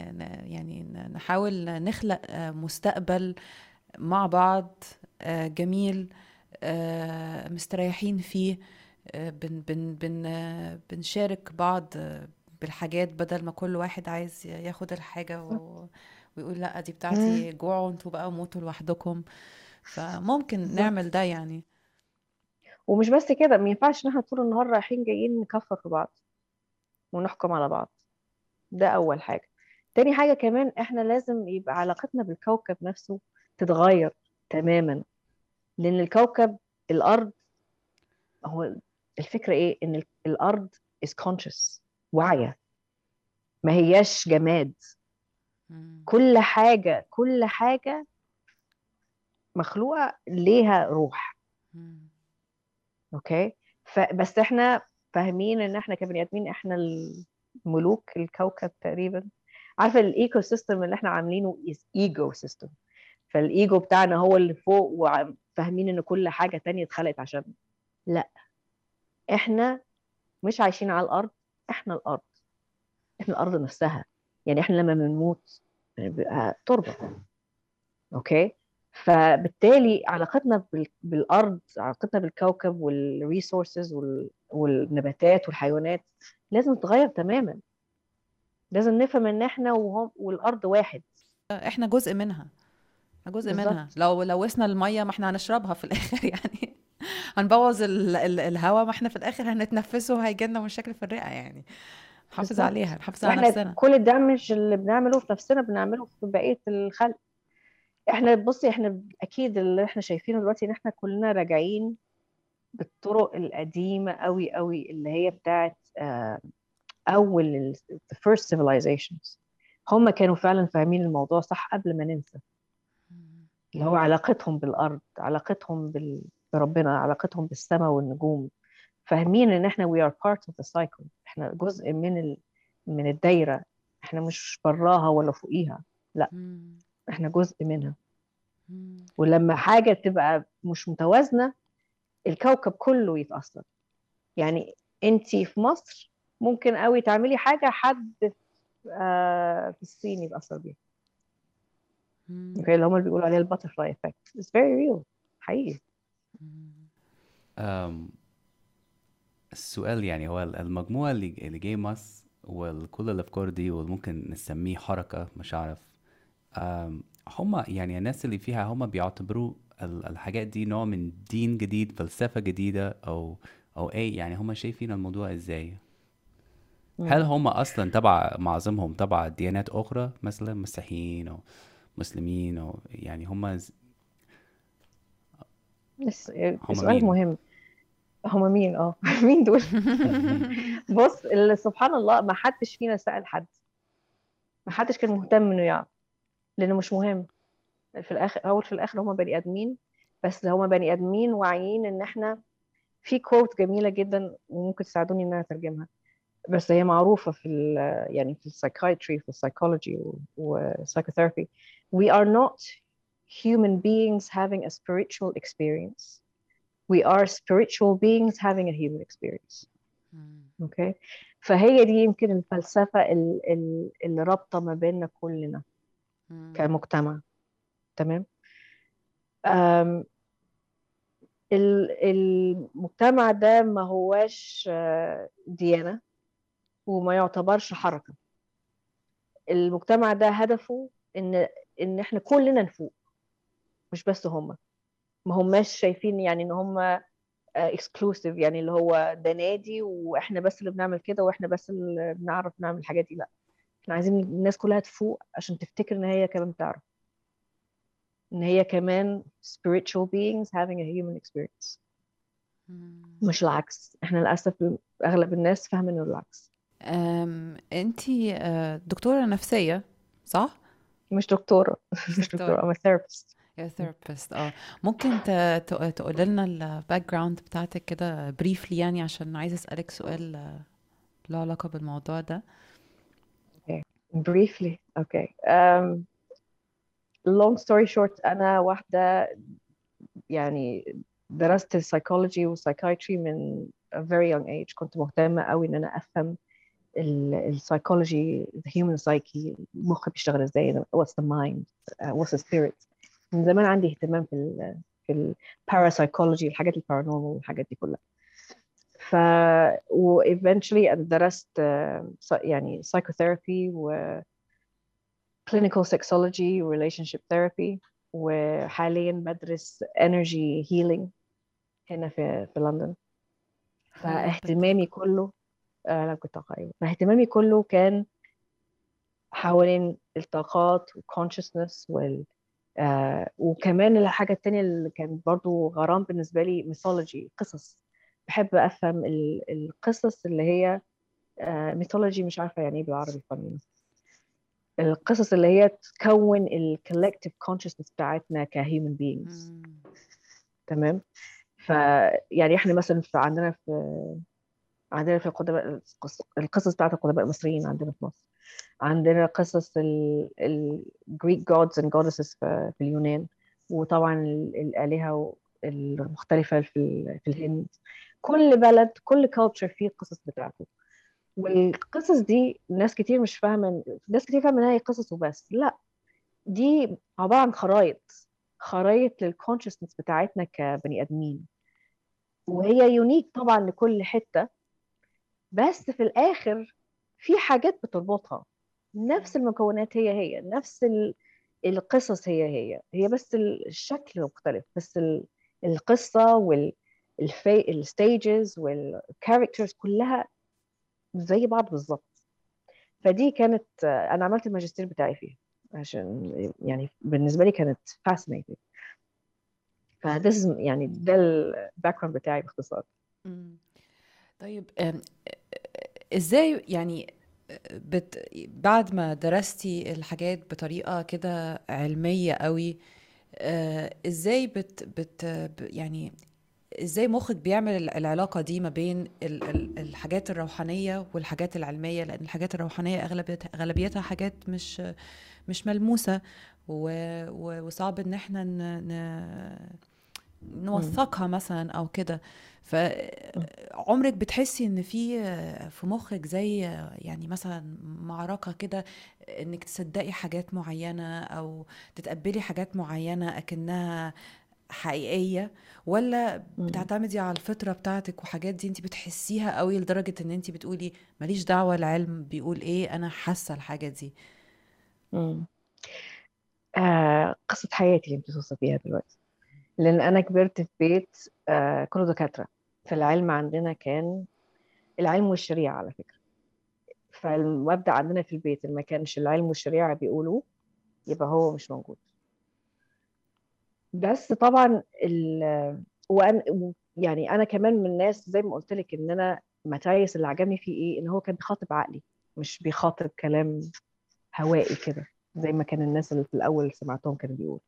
يعني نحاول نخلق آه، مستقبل مع بعض آه، جميل آه، مستريحين فيه آه، بن بن بن آه، بنشارك بعض آه، بالحاجات بدل ما كل واحد عايز ياخد الحاجة و... ويقول لأ دي بتاعتي جوعوا أنتوا بقى موتوا لوحدكم. فممكن نعمل ده يعني. ومش بس كده ما ينفعش إن إحنا طول النهار رايحين جايين نكفر في بعض ونحكم على بعض. ده أول حاجة. تاني حاجة كمان إحنا لازم يبقى علاقتنا بالكوكب نفسه تتغير تماما لأن الكوكب الأرض هو الفكرة إيه؟ إن ال- الأرض is conscious واعية. ما هياش جماد. كل حاجة كل حاجة مخلوقة ليها روح. أوكي؟ فبس إحنا فاهمين إن إحنا كبني آدمين إحنا الملوك الكوكب تقريبا. عارفة ال eco system اللي إحنا عاملينه is ego system فالإيجو بتاعنا هو اللي فوق وفاهمين إن كل حاجة تانية اتخلقت عشان. لا. إحنا مش عايشين على الأرض إحنا الأرض. إحنا الأرض نفسها. يعني إحنا لما بنموت بنبقى تربة. okay؟ فبالتالي علاقتنا بال- بالأرض علاقتنا بالكوكب وال resources والنباتات والحيوانات لازم تتغير تماما. لازم نفهم إن إحنا وهم والأرض واحد. إحنا جزء منها. جزء منها. بالظبط لو لوثنا المية ما إحنا هنشربها في الآخر يعني. هنبوظ ال... ال... الهواء ما إحنا في الآخر هنتنفسه وهيجيلنا مشاكل في الرئة يعني. نحافظ عليها نحافظ على نفسنا. كل الدمج اللي بنعمله في نفسنا بنعمله في بقية الخلق. إحنا بصي إحنا أكيد اللي إحنا شايفينه دلوقتي إن إحنا كلنا راجعين بالطرق القديمة قوي قوي اللي هي بتاعت آه، أول the first civilizations. هم كانوا فعلا فاهمين الموضوع صح قبل ما ننسى. اللي هو علاقتهم بالأرض علاقتهم بال- بربنا علاقتهم بالسماء والنجوم. فاهمين إن إحنا we are part of the cycle. إحنا جزء من ال... من الدايرة. إحنا مش براها ولا فوقيها. لا. إحنا جزء منها. ولما حاجة تبقى مش متوازنة الكوكب كله يتأثر يعني انتي في مصر ممكن قوي تعملي حاجة حد في, آه في الصين يتأثر بيها. okay اللي هم اللي بيقولوا عليها ال butterfly effect it's very real حقيقي. أم، السؤال يعني هو المجموعة اللي اللي جاي مصر وكل الأفكار دي وممكن نسميه حركة مش عارف هما يعني الناس اللي فيها هما بيعتبروا ال- الحاجات دي نوع من دين جديد فلسفة جديدة أو أو إيه؟ يعني هما شايفين الموضوع إزاي؟ هل. هم أصلا تبع معظمهم تبع ديانات أخرى؟ مثلا مسيحيين أو مسلمين أو يعني هم ز- هم سؤال مين؟ مهم. هم مين؟ آه مين دول؟ بص سبحان الله ما حدش فينا سأل حد. ما حدش كان مهتم إنه يعرف. لأنه مش مهم. في الآخر أول في الآخر هم بني آدمين بس هم بني آدمين واعيين إن إحنا في quote جميلة جدا وممكن تساعدوني إن أنا أترجمها. بس هي معروفة في ال يعني في ال psychiatry في السايكولوجي وال psychotherapy we are not human beings having a spiritual experience. We are spiritual beings having a human experience. أوكي فهي دي يمكن الفلسفة ال- ال- اللي رابطة ما بيننا كلنا. كمجتمع. تمام؟ المجتمع ده ما هواش آه، ديانة وما يعتبرش حركة. المجتمع ده هدفه إن إن إحنا كلنا نفوق مش بس هم. ما هماش شايفين يعني إن هم exclusive يعني اللي هو ده نادي وإحنا بس اللي بنعمل كده وإحنا بس اللي بنعرف نعمل الحاجات دي. لأ. إحنا عايزين الناس كلها تفوق عشان تفتكر إن هي كمان بتعرف. إن هي كمان spiritual beings having a human experience. مش العكس. إحنا للأسف أغلب الناس فاهمه إنه العكس. أم، أنتي آه، دكتورة نفسية صح؟ مش دكتورة. مش دكتورة. I'm a therapist. يا therapist آه. ممكن تقول لنا ال background بتاعتك كده briefly يعني عشان عايزة أسألك سؤال آه، له علاقة بالموضوع ده. Briefly okay. Um, long story short أنا واحدة يعني درست ال psychology وال psychiatry من a very young age كنت مهتمة قوي إن أنا أفهم السايكولوجي the human psyche المخ بيشتغل إزاي what's the mind uh, what's the spirit. من زمان عندي اهتمام في ال في الباراسايكولوجي الحاجات ال paranormal والحاجات دي كلها. ف و eventually أنا درست uh, يعني psychotherapy و clinical sexology و relationship therapy وحاليا بدرس energy healing هنا في في لندن. فاهتمامي كله آه، لا كنت أيوة. فاهتمامي كله كان حوالين الطاقات والconsciousness وال آه وكمان الحاجة التانية اللي كان برضو غرام بالنسبة لي mythology قصص. بحب أفهم ال- القصص اللي هي آه mythology مش عارفة يعني إيه بالعربي funny القصص اللي هي تكون ال collective consciousness بتاعتنا ك human beings. مم. تمام؟ ف يعني إحنا مثلا في عندنا في عندنا في القدماء القص- القصص بتاعت القدماء المصريين عندنا في مصر. عندنا قصص ال ال Greek gods and goddesses في, اليونان. وطبعا ال- الآلهة المختلفة في ال- في الهند. كل بلد كل culture فيه القصص بتاعته. والقصص دي ناس كتير مش فاهمة ناس كتير فاهمة إنها هي قصص وبس. لا دي عبارة عن خرايط خرايط للكونشسنس بتاعتنا كبني آدمين. وهي unique طبعا لكل حتة بس في الآخر في حاجات بتربطها. نفس المكونات هي هي نفس ال- القصص هي هي. هي بس ال- الشكل مختلف بس ال- القصة ال stages وال characters كلها زي بعض بالظبط. فدي كانت أنا عملت الماجستير بتاعي فيها عشان يعني بالنسبة لي كانت fascinating. فده يعني ده ال background بتاعي باختصار. طيب آم، إزاي يعني بت... بعد ما درستي الحاجات بطريقة كده علمية قوي آه، إزاي بت... بت... يعني إزاي مخك بيعمل ال- العلاقة دي ما بين ال... ال- الحاجات الروحانية والحاجات العلمية لأن الحاجات الروحانية أغلبيتها أغلبيتها حاجات مش مش. و... وصعب إن إحنا. نوثقها مثلا أو كده فعمرك بتحسي إن في في مخك زي يعني مثلا معركة كده إنك تصدقي حاجات معينة أو تتقبلي حاجات معينة أكنها حقيقية ولا. بتعتمدي على الفطرة بتاعتك وحاجات دي انت بتحسيها قوي لدرجة ان انت بتقولي ماليش دعوة العلم بيقول إيه أنا حاسة الحاجة دي. مم. آه قصة حياتي اللي انت توصفيها دلوقتي. لأن أنا كبرت في بيت آه كله دكاترة. فالعلم عندنا كان العلم والشريعة على فكرة. فالمبدأ عندنا في البيت ما كانش العلم والشريعة بيقولوه يبقى هو مش موجود. بس طبعا ال وأنا يعني أنا كمان من الناس زي ما قلت لك إن أنا ماتايس اللي عجبني فيه إيه؟ إن هو كان بيخاطب عقلي مش بيخاطب كلام هوائي كده زي ما كان الناس اللي في الأول سمعتهم كانوا بيقولوا.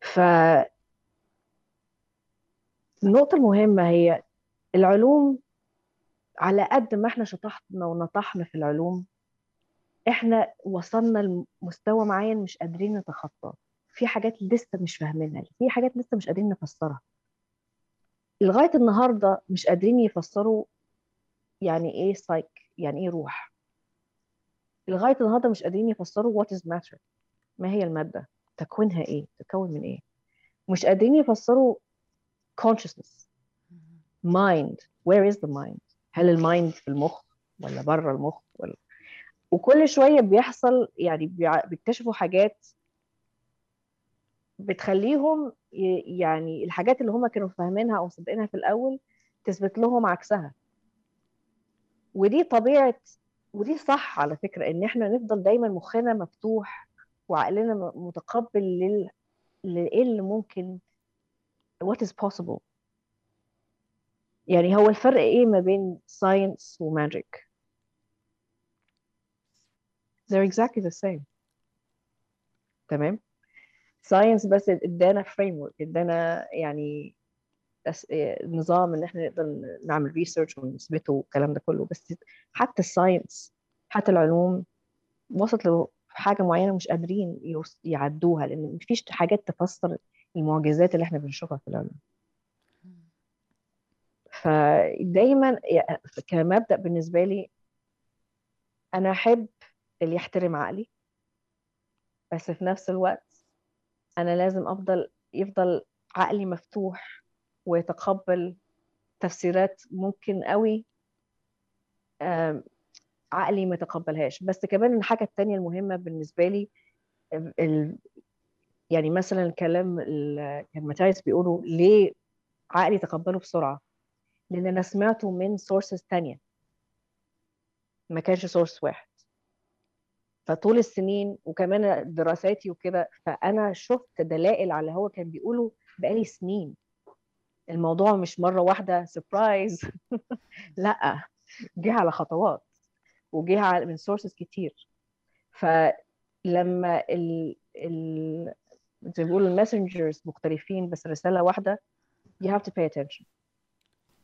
ف النقطة المهمة هي العلوم على قد ما إحنا شطحنا ونطحنا في العلوم إحنا وصلنا لمستوى معين مش قادرين نتخطاه. في حاجات لسه مش فاهمينها في حاجات لسه مش قادرين نفسرها. لغاية النهاردة مش قادرين يفسروا يعني إيه سايك يعني إيه روح. لغاية النهاردة مش قادرين يفسروا what is matter ما هي المادة تكوينها إيه تتكون من إيه. مش قادرين يفسروا consciousness mind where is the mind هل ال mind في المخ ولا بره المخ ولا؟ وكل شوية بيحصل يعني بيكتشفوا حاجات بتخليهم يعني الحاجات اللي هم كانوا فاهمينها أو مصدقينها في الأول تثبت لهم عكسها. ودي طبيعة ودي صح على فكرة إن إحنا نفضل دايما مخنا مفتوح وعقلنا متقبل لل لإيه اللي ممكن what is possible. يعني هو الفرق إيه ما بين science و magic they're exactly the same. تمام؟ science بس ادانا framework ادانا يعني نظام إن إحنا نقدر نعمل research ونثبته والكلام ده كله. بس حتى ال science حتى العلوم وصلت لحاجه معينة مش قادرين يعدوها لأن مفيش حاجات تفسر المعجزات اللي إحنا بنشوفها في العلوم. فدايما كمبدأ بالنسبة لي أنا أحب اللي يحترم عقلي بس في نفس الوقت أنا لازم أفضل يفضل عقلي مفتوح ويتقبل تفسيرات ممكن قوي عقلي ما يتقبلهاش. بس كمان الحاجة التانية المهمة بالنسبة لي ال... يعني مثلا الكلام كان ماتايس بيقولوا ليه عقلي تقبله بسرعة؟ لأن أنا سمعته من sources تانية. ما كانش source واحد. فطول السنين وكمان دراساتي وكده فأنا شفت دلائل على هو كان بيقوله بقالي سنين. الموضوع مش مرة واحدة surprise لأ جه على خطوات وجه من sources كتير. فلما ال ال زي ما بيقولوا ال messengers مختلفين بس رسالة واحدة you have to pay attention.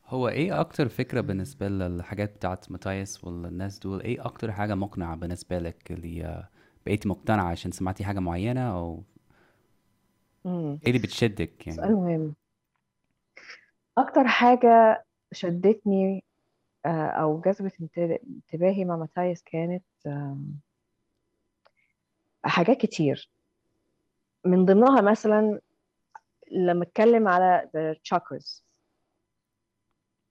هو إيه أكتر فكرة بالنسبة للحاجات بتاعت ماتايس والناس دول؟ إيه أكتر حاجة مقنعة بالنسبة لك اللي بقيتي مقتنعة عشان سمعتي حاجة معينة أو. إيه اللي بتشدك يعني؟ سؤال مهم. أكتر حاجة شدتني أو جذبت انتباهي مع ماتايس كانت حاجات كتير. من ضمنها مثلا لما اتكلم على the chakras.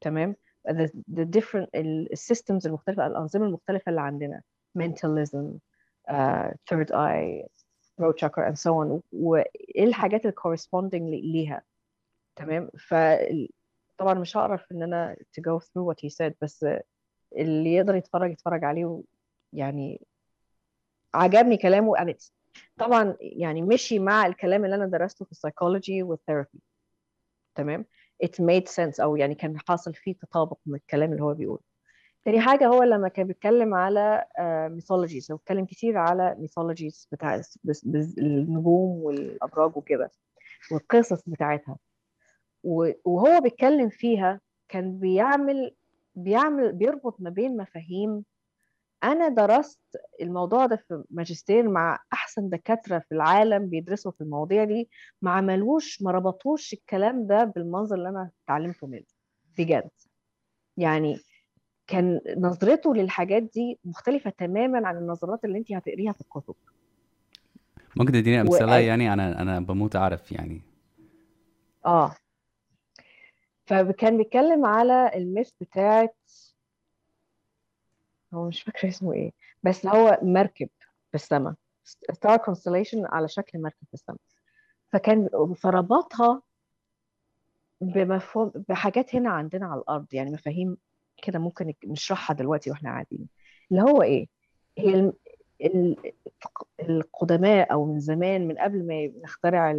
تمام؟ The, the different السيستمز المختلفة الأنظمة المختلفة اللي عندنا. Mentalism uh, third eye throat chakra and so on. وايه الحاجات corresponding ليها؟ تمام؟ فطبعا مش هعرف إن أنا to go through what he said بس اللي يقدر يتفرج يتفرج عليه يعني عجبني كلامه. And it's طبعا يعني مشي مع الكلام اللي أنا درسته في ال psychology وال therapy تمام؟ It made sense أو يعني كان حاصل فيه تطابق من الكلام اللي هو بيقوله. تاني حاجة هو لما كان بيتكلم على mythologies هو اتكلم كتير على mythologies بتاع النجوم والأبراج وكده والقصص بتاعتها. وهو بيتكلم فيها كان بيعمل بيعمل بيربط ما بين مفاهيم أنا درست الموضوع ده في ماجستير مع أحسن دكاترة في العالم بيدرسوا في المواضيع دي ما عملوش ما ربطوش الكلام ده بالمنظر اللي أنا اتعلمته منه بجد. يعني كان نظرته للحاجات دي مختلفة تماما عن النظرات اللي انت هتقريها في الكتب. ممكن تديني أمثلة؟ و... يعني أنا أنا بموت أعرف يعني. آه. فكان بيتكلم على ال myth بتاعت هو مش فاكرة اسمه إيه بس هو مركب في السماء star constellation على شكل مركب في السماء فكان فربطها بمفهوم بحاجات هنا عندنا على الأرض يعني مفاهيم كده ممكن نشرحها دلوقتي وإحنا قاعدين. اللي هو إيه؟ هي القدماء أو من زمان من قبل ما نخترع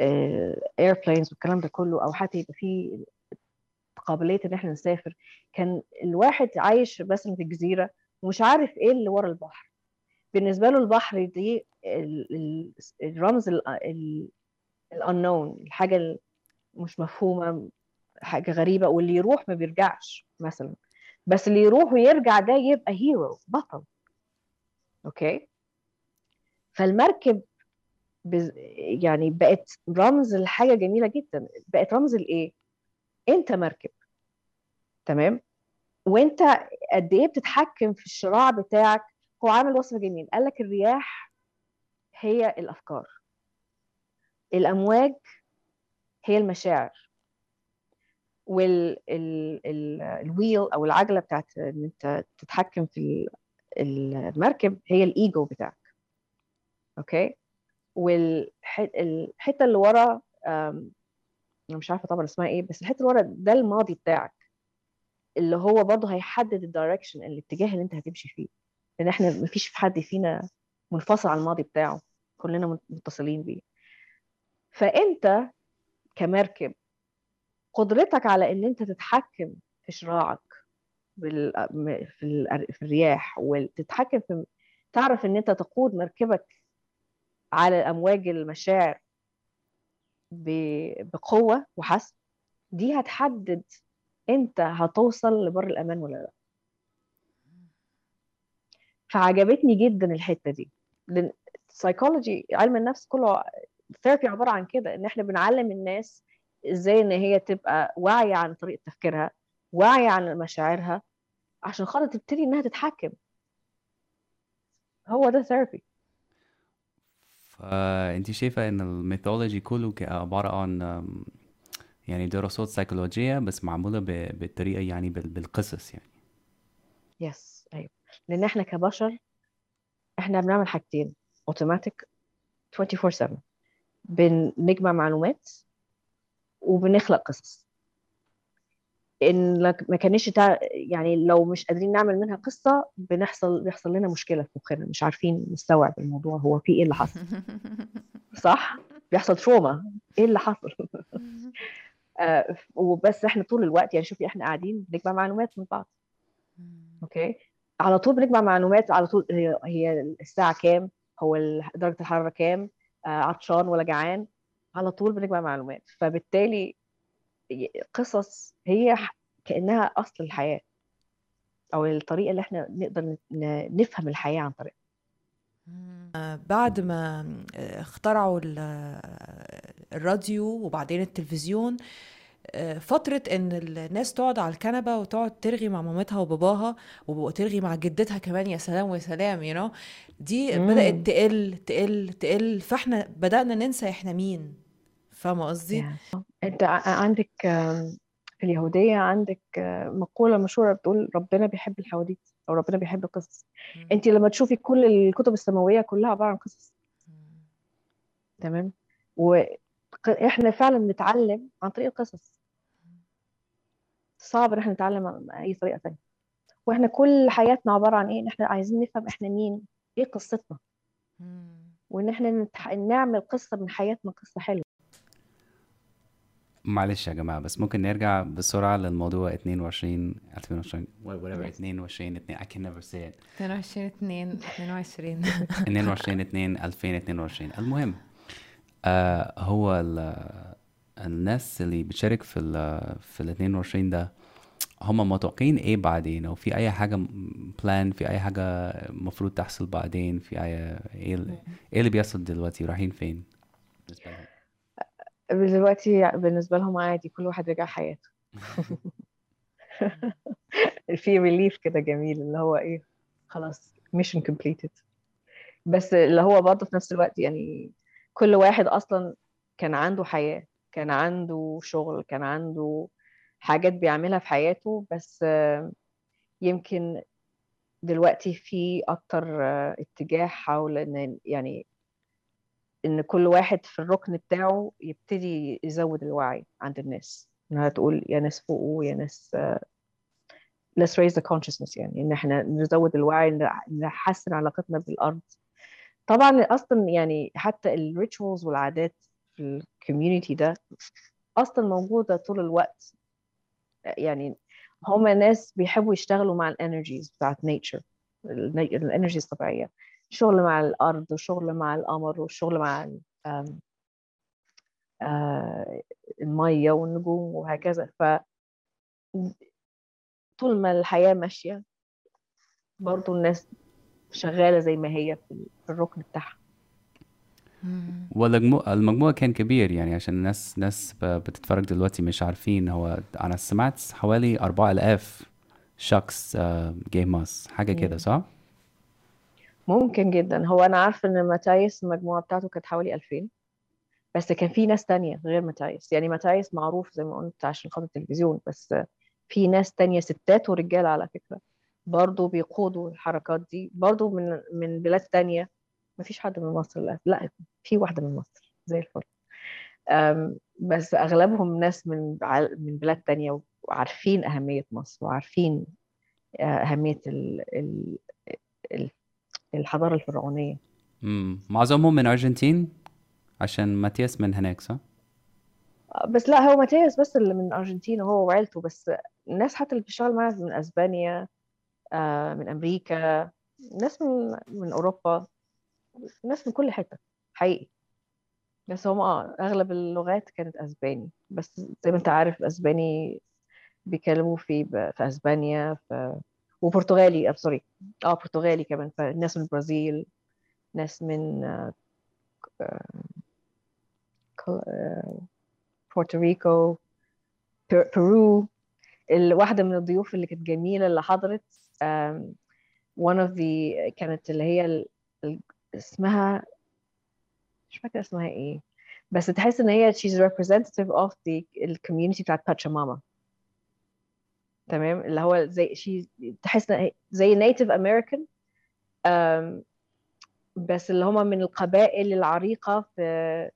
الايربلينز والكلام ده كله أو حتى يبقى في قابلية إن إحنا نسافر. كان الواحد عايش مثلا في جزيره ومش عارف إيه اللي ورا البحر. بالنسبة له البحر دي الرمز الأنون الحاجة مش مفهومة حاجة غريبة واللي يروح ما بيرجعش مثلا. بس اللي يروح ويرجع ده يبقى hero بطل. okay؟ فالمركب بز... يعني بقت رمز لحاجة جميلة جدا. بقت رمز لإيه؟ أنت مركب. تمام؟ وانت قد إيه بتتحكم في الشراع بتاعك؟ هو عامل وصف جميل. قال لك الرياح هي الأفكار. الأمواج هي المشاعر. وال ال ال ال wheel أو العجلة بتاعت إن أنت تتحكم في المركب هي الإيجو بتاعك. okay؟ والحته اللي ورا أنا مش عارفة طبعا اسمها إيه بس الحتة اللي ورا ده الماضي بتاعك. اللي هو برضه هيحدد ال direction الاتجاه اللي انت هتمشي فيه لأن إحنا مفيش في حد فينا منفصل عن الماضي بتاعه كلنا متصلين بيه فأنت كمركب قدرتك على إن أنت تتحكم في شراعك. في, ال... في الرياح وتتحكم في تعرف إن أنت تقود مركبك على أمواج المشاعر بقوة وحسم دي هتحدد أنت هتوصل لبر الأمان ولا لأ. فعجبتني جدا الحتة دي. لأن السايكولوجي علم النفس كله therapy عبارة عن كده إن إحنا بنعلم الناس إزاي إن هي تبقى واعية عن طريقة تفكيرها واعية عن مشاعرها عشان خاطر تبتدي إنها تتحكم. هو ده therapy فانت شايفة إن ال mythology كله عبارة عن يعني دراسات سيكولوجية بس معمولة ب- بالطريقة يعني بال- بالقصص يعني. yes أيوه. لأن إحنا كبشر إحنا بنعمل حاجتين اوتوماتيك 24 7 بنجمع معلومات وبنخلق قصص. إن ما كانش تع... يعني لو مش قادرين نعمل منها قصة بنحصل بيحصل لنا مشكلة في مخنا. مش عارفين نستوعب الموضوع هو في إيه اللي حصل؟ صح؟ بيحصل trauma إيه اللي حصل؟ آه وبس إحنا طول الوقت يعني شوفي إحنا قاعدين بنجمع معلومات من بعض. أوكي؟ على طول بنجمع معلومات على طول هي هي الساعة كام؟ هو درجة الحرارة كام؟ آه عطشان ولا جعان؟ على طول بنجمع معلومات. فبالتالي قصص هي كأنها أصل الحياة أو الطريقة اللي إحنا نقدر نفهم الحياة عن طريقها بعد ما آه، اخترعوا آه، الراديو وبعدين التلفزيون آه، فترة إن الناس تقعد على الكنبة وتقعد ترغي مع مامتها وباباها وترغي مع جدتها كمان يا سلام ويا سلام يو you know دي مم. بدأت تقل تقل تقل فإحنا بدأنا ننسى إحنا مين فاهمة قصدي؟ Yeah. ع- عندك في اليهودية عندك آه، مقولة مشهورة بتقول ربنا بيحب الحواديت أو ربنا بيحب القصص. انت لما تشوفي كل الكتب السماوية كلها عبارة عن قصص. تمام؟ وإحنا فعلا بنتعلم عن طريق القصص. صعب إن إحنا نتعلم عن أي طريقة تانية. وإحنا كل حياتنا عبارة عن إيه؟ ان إحنا عايزين نفهم إحنا مين إيه قصتنا. وإن إحنا نتح... نعمل قصة من حياتنا قصة حلوة. معلش يا جماعة بس ممكن نرجع بسرعة للموضوع 22 2020 whatever. 22 2 I can never say it. 22 2 22 22 2 2022 المهم آه هو ال- الناس اللي بتشارك في ال في ال 22 ده هم متوقعين إيه بعدين؟ أو في أي حاجة بلان في أي حاجة المفروض تحصل بعدين؟ في أي إيه ال- إيه اللي بيحصل دلوقتي؟ رايحين فين؟ بالنسبة لهم. دلوقتي بالنسبة لهم عادي كل واحد رجع حياته. في relief كده جميل اللي هو إيه خلاص mission completed بس اللي هو برضه في نفس الوقت يعني كل واحد أصلا كان عنده حياة كان عنده شغل كان عنده حاجات بيعملها في حياته. بس يمكن دلوقتي في أكتر اتجاه حول إن يعني إن كل واحد في الركن بتاعه يبتدي يزود الوعي عند الناس. إنها تقول يا ناس فوقوا يا ناس آه، let's raise the consciousness يعني إن إحنا نزود الوعي نحسن علاقتنا بالأرض. طبعا أصلا يعني حتى ال rituals والعادات في ال community ده أصلا موجودة طول الوقت. يعني هما ناس بيحبوا يشتغلوا مع ال energies بتاعت nature ال energies الطبيعية. شغل مع الأرض وشغل مع القمر وشغل مع آه، المية والنجوم وهكذا ف طول ما الحياة ماشية برضو الناس شغالة زي ما هي في الركن بتاعها والمجموعة المجموعة كان كبير يعني عشان الناس ناس بتتفرج دلوقتي مش عارفين هو أنا سمعت حوالي أربعة آلاف شخص جه مصر حاجة كده. صح؟ ممكن جدا. هو أنا عارفة إن ماتايس المجموعة بتاعته كانت حوالي 2000 بس كان في ناس تانية غير ماتايس. يعني ماتايس معروف زي ما قلت عشان خاطر التلفزيون بس في ناس تانية ستات ورجال على فكرة. برضو بيقودوا الحركات دي. برضو من من بلاد تانية. مفيش حد من مصر لا, لا في واحدة من مصر. زي الفل. بس أغلبهم ناس من من بلاد تانية وعارفين أهمية مصر وعارفين آه، أهمية ال ال ال- الحضارة الفرعونية مم. معظمهم من أرجنتين عشان ماتياس من هناك صح؟ بس لا هو ماتياس بس اللي من الأرجنتين هو وعيلته بس الناس حتى اللي بتشتغل معاه من أسبانيا آه، من أمريكا ناس من من أوروبا ناس من كل حتة حقيقي بس هم آه أغلب اللغات كانت أسباني بس زي ما أنت عارف الاسباني بيتكلموا في في أسبانيا في وبرتغالي sorry آه برتغالي كمان. فناس من البرازيل ناس من آه، آه، آه، بورتوريكو بير- بيرو. ال- واحدة من الضيوف اللي كانت جميلة اللي حضرت one of the كانت اللي هي اسمها مش فاكرة اسمها إيه. بس تحس ان هي she's representative of the ال community بتاعت باتشاماما تمام؟ اللي هو زي she تحس زي Native American بس اللي هم من القبائل العريقة في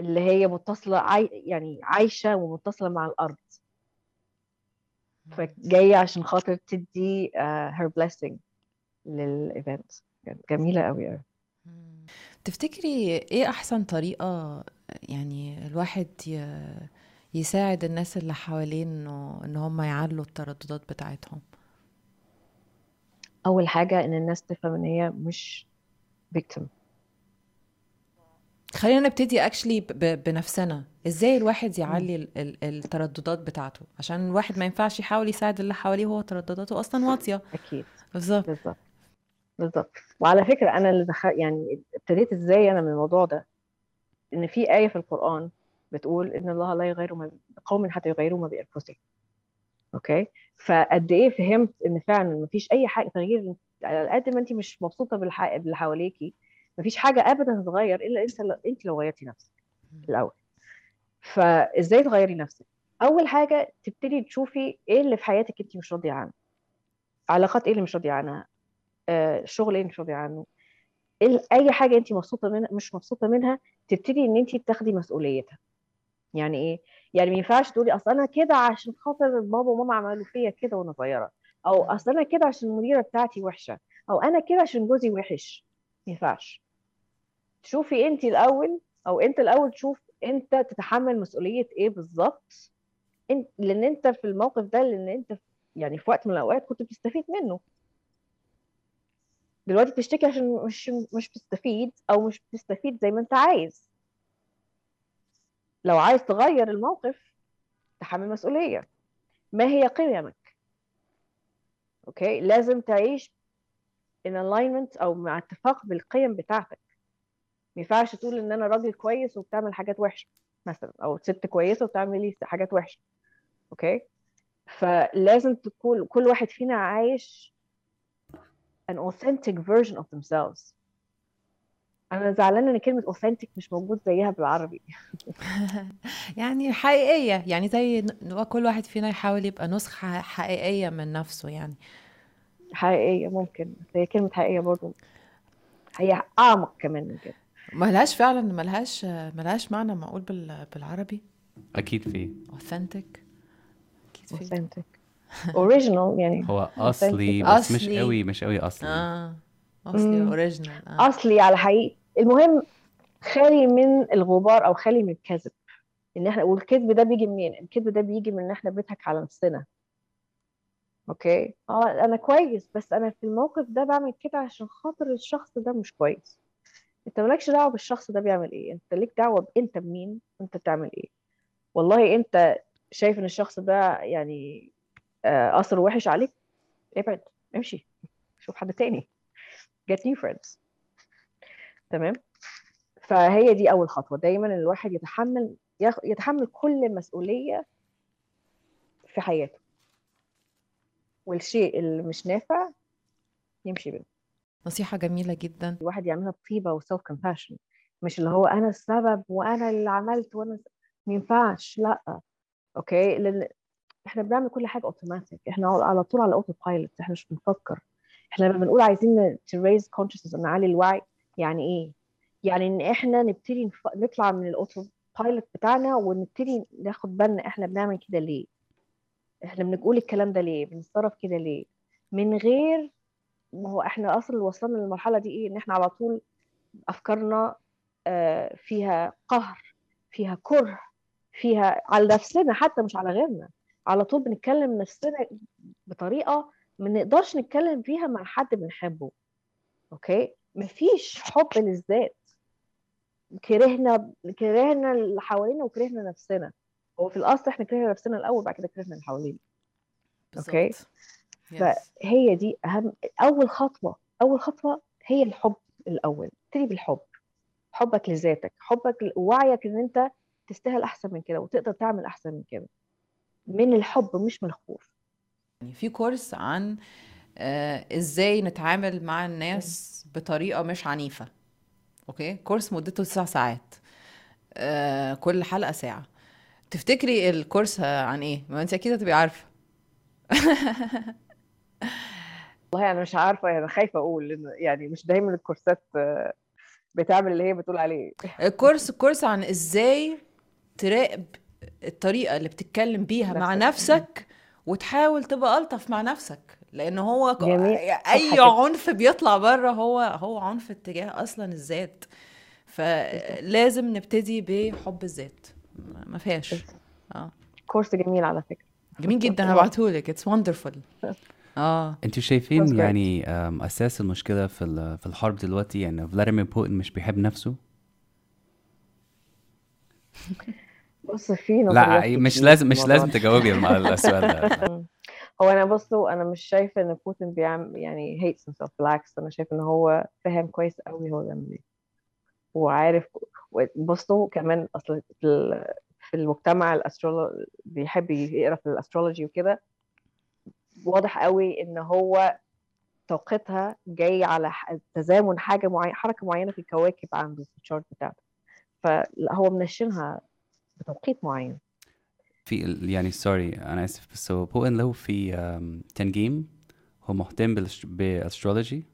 اللي هي متصلة عاي... يعني عايشة ومتصلة مع الأرض. فجاية عشان خاطر تدي her blessing لل event كانت جميلة قوي قوي. تفتكري إيه أحسن طريقة يعني الواحد ي- يساعد الناس اللي حواليه انه إن هم يعلوا الترددات بتاعتهم. أول حاجة إن الناس تفهم إن هي مش victim. خلينا نبتدي اكشلي بنفسنا. إزاي الواحد يعلي ال- ال- الترددات بتاعته؟ عشان الواحد ما ينفعش يحاول يساعد اللي حواليه وهو تردداته أصلا واطية. أكيد. بالظبط. بالظبط. بالظبط. وعلى فكرة أنا اللي دخل يعني ابتديت إزاي أنا من الموضوع ده؟ إن في آية في القرآن بتقول إن الله لا يغير ما بقوم حتى يغيروا ما بأنفسهم أوكي؟ فقد إيه فهمت إن فعلا مفيش أي حاجة تغيير على قد ما أنت مش مبسوطة بالح- باللي حواليكي مفيش حاجة أبدا هتتغير إلا أنت أنت لو غيرتي نفسك الأول. فإزاي تغيري نفسك؟ أول حاجة تبتدي تشوفي إيه اللي في حياتك أنت مش راضية عنه. علاقات إيه اللي مش راضية عنها؟ آه، شغل إيه مش راضية عنه؟ أي حاجة أنت مبسوطة منها مش مبسوطة منها تبتدي إن أنت تاخدي مسؤوليتها. يعني إيه؟ يعني ما ينفعش تقولي أصل أنا كده عشان خاطر بابا وماما عملوا فيا كده وأنا صغيرة. أو أصل أنا كده عشان المديرة بتاعتي وحشة. أو أنا كده عشان جوزي وحش. ما ينفعش. شوفي انت الأول أو أنت الأول تشوف أنت تتحمل مسؤولية إيه بالظبط. انت لأن أنت في الموقف ده لأن أنت يعني في وقت من الأوقات كنت بتستفيد منه. دلوقتي بتشتكي عشان مش مش بتستفيد أو مش بتستفيد زي ما أنت عايز. لو عايز تغير الموقف تحمل مسؤولية. ما هي قيمك؟ okay؟ لازم تعيش in alignment أو مع اتفاق بالقيم بتاعتك. ما ينفعش تقول إن أنا راجل كويس وبتعمل حاجات وحشة مثلا أو ست كويسة وبتعملي حاجات وحشة. okay؟ فلازم تكون كل واحد فينا عايش an authentic version of themselves. أنا زعلانة إن كلمة authentic مش موجود زيها بالعربي. يعني حقيقية يعني زي كل واحد فينا يحاول يبقى نسخة حقيقية من نفسه يعني. حقيقية ممكن هي كلمة حقيقية برضو هي أعمق كمان من كده. ملهاش فعلا ملهاش ملهاش معنى معقول بال... بالعربي. أكيد في. Authentic. أكيد في. Authentic. Original يعني هو أصلي. بس مش. قوي مش قوي أصلي. آه. اصلي. original آه. أصلي على حقيقي. المهم خالي من الغبار أو خالي من الكذب. إن إحنا والكذب ده بيجي منين؟ الكذب ده بيجي من إن إحنا بنضحك على نفسنا. okay؟ آه أنا كويس بس أنا في الموقف ده بعمل كده عشان خاطر الشخص ده مش كويس. أنت مالكش دعوة بالشخص ده بيعمل إيه. أنت ليك دعوة أنت بمين؟ أنت بتعمل إيه؟ والله أنت شايف إن الشخص ده يعني آه، اثر وحش عليك؟ ابعد امشي. شوف حد تاني. Get new friends. تمام؟ فهي دي أول خطوة. دايما الواحد يتحمل يتحمل كل مسؤوليه في حياته. والشيء اللي مش نافع يمشي منه نصيحة جميلة جدا. الواحد يعملها بطيبة وسيلف كومباشن مش اللي هو أنا السبب وأنا اللي عملت وأنا ما ينفعش لأ. okay؟ لأن إحنا بنعمل كل حاجة اوتوماتيك إحنا على طول على autopilot إحنا مش بنفكر. إحنا لما بنقول عايزين to raise consciousness نعلي الوعي يعني إيه؟ يعني إن إحنا نبتدي. نطلع من ال autopilot بتاعنا ونبتدي ناخد بالنا إحنا بنعمل كده ليه؟ إحنا بنقول الكلام ده ليه؟ بنتصرف كده ليه؟ من غير ما هو إحنا أصلا وصلنا للمرحلة دي إيه؟ إن إحنا على طول أفكارنا آه، فيها قهر فيها كره فيها على نفسنا حتى مش على غيرنا. على طول بنتكلم نفسنا بطريقة ما نقدرش نتكلم فيها مع حد بنحبه أوكي؟ مفيش حب للذات. كرهنا كرهنا اللي حوالينا وكرهنا نفسنا. هو في الأصل إحنا كرهنا نفسنا الأول بعد كده كرهنا اللي حوالينا. Yes. فهي دي أهم أول خطوة أول خطوة هي الحب الأول. ابتدي بالحب. حبك لذاتك حبك ووعيك إن أنت تستاهل أحسن من كده وتقدر تعمل أحسن من كده. من الحب مش من الخوف. يعني في كورس عن آه، إزاي نتعامل مع الناس بطريقة مش عنيفة. أوكي؟ كورس مدته تسع ساعات. آه، كل حلقة ساعة. تفتكري الكورس عن إيه؟ ما انت أكيد هتبقي عارفة. والله أنا مش عارفة يعني خايفة أقول يعني مش دايما الكورسات آه، بتعمل اللي هي بتقول عليه. الكورس الكورس عن إزاي تراقب الطريقة اللي بتتكلم بيها مع نفسك. وتحاول تبقى ألطف مع نفسك لأن هو جميل. كده. عنف بيطلع بره هو هو عنف اتجاه أصلا الذات. فلازم نبتدي بحب الذات. ما فيهاش. آه. course جميل على فكرة. جميل جدا هبعتهولك. it's wonderful آه. أنتوا شايفين. يعني أساس المشكلة في ال- في الحرب دلوقتي يعني فلاديمير بوتين مش بيحب نفسه؟ بص في لا مش لازم مش لازم تجاوبي على السؤال ده. هو أنا بصوا أنا مش شايفه إن بوتين بيعمل يعني hates himself بالعكس أنا شايفه إن هو فاهم كويس قوي هو بيعمل إيه. وعارف بصوا كمان أصل في ال- في المجتمع ال astrology بيحب يقرأ في ال astrology وكده. واضح قوي إن هو توقيتها جاي على تزامن حاجة معينه حركة معينة في الكواكب عنده في ال chart بتاعته. فهو منشنها بتوقيت معين. في ال- يعني sorry أنا آسف. بس هو بوتين له في تنجيم هو مهتم بال astrology؟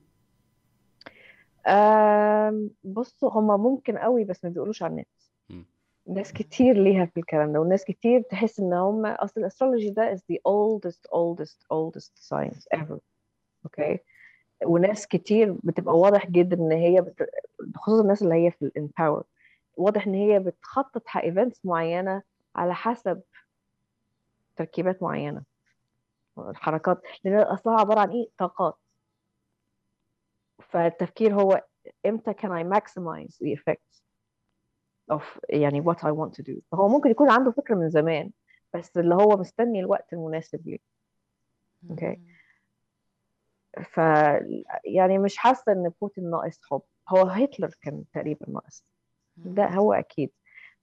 بصوا هما ممكن قوي بس ما بيقولوش على النت. ناس كتير ليها في الكلام ده وناس كتير تحس إن هم أصل ال astrology ده is the oldest oldest oldest science ever okay وناس كتير بتبقى واضح جدا إن هي بت... خصوصا الناس اللي هي في ال empower واضح إن هي بتخطط events معينة على حسب تركيبات معينة. الحركات لأن اصلها عبارة عن إيه؟ طاقات. فالتفكير هو إمتى can I maximize the effects of يعني what I want to do. فهو ممكن يكون عنده فكرة من زمان بس اللي هو مستني الوقت المناسب ليه. أوكي ف يعني مش حاسة إن بوتين ناقص حب. هو هتلر كان تقريبا ناقص. ده هو أكيد.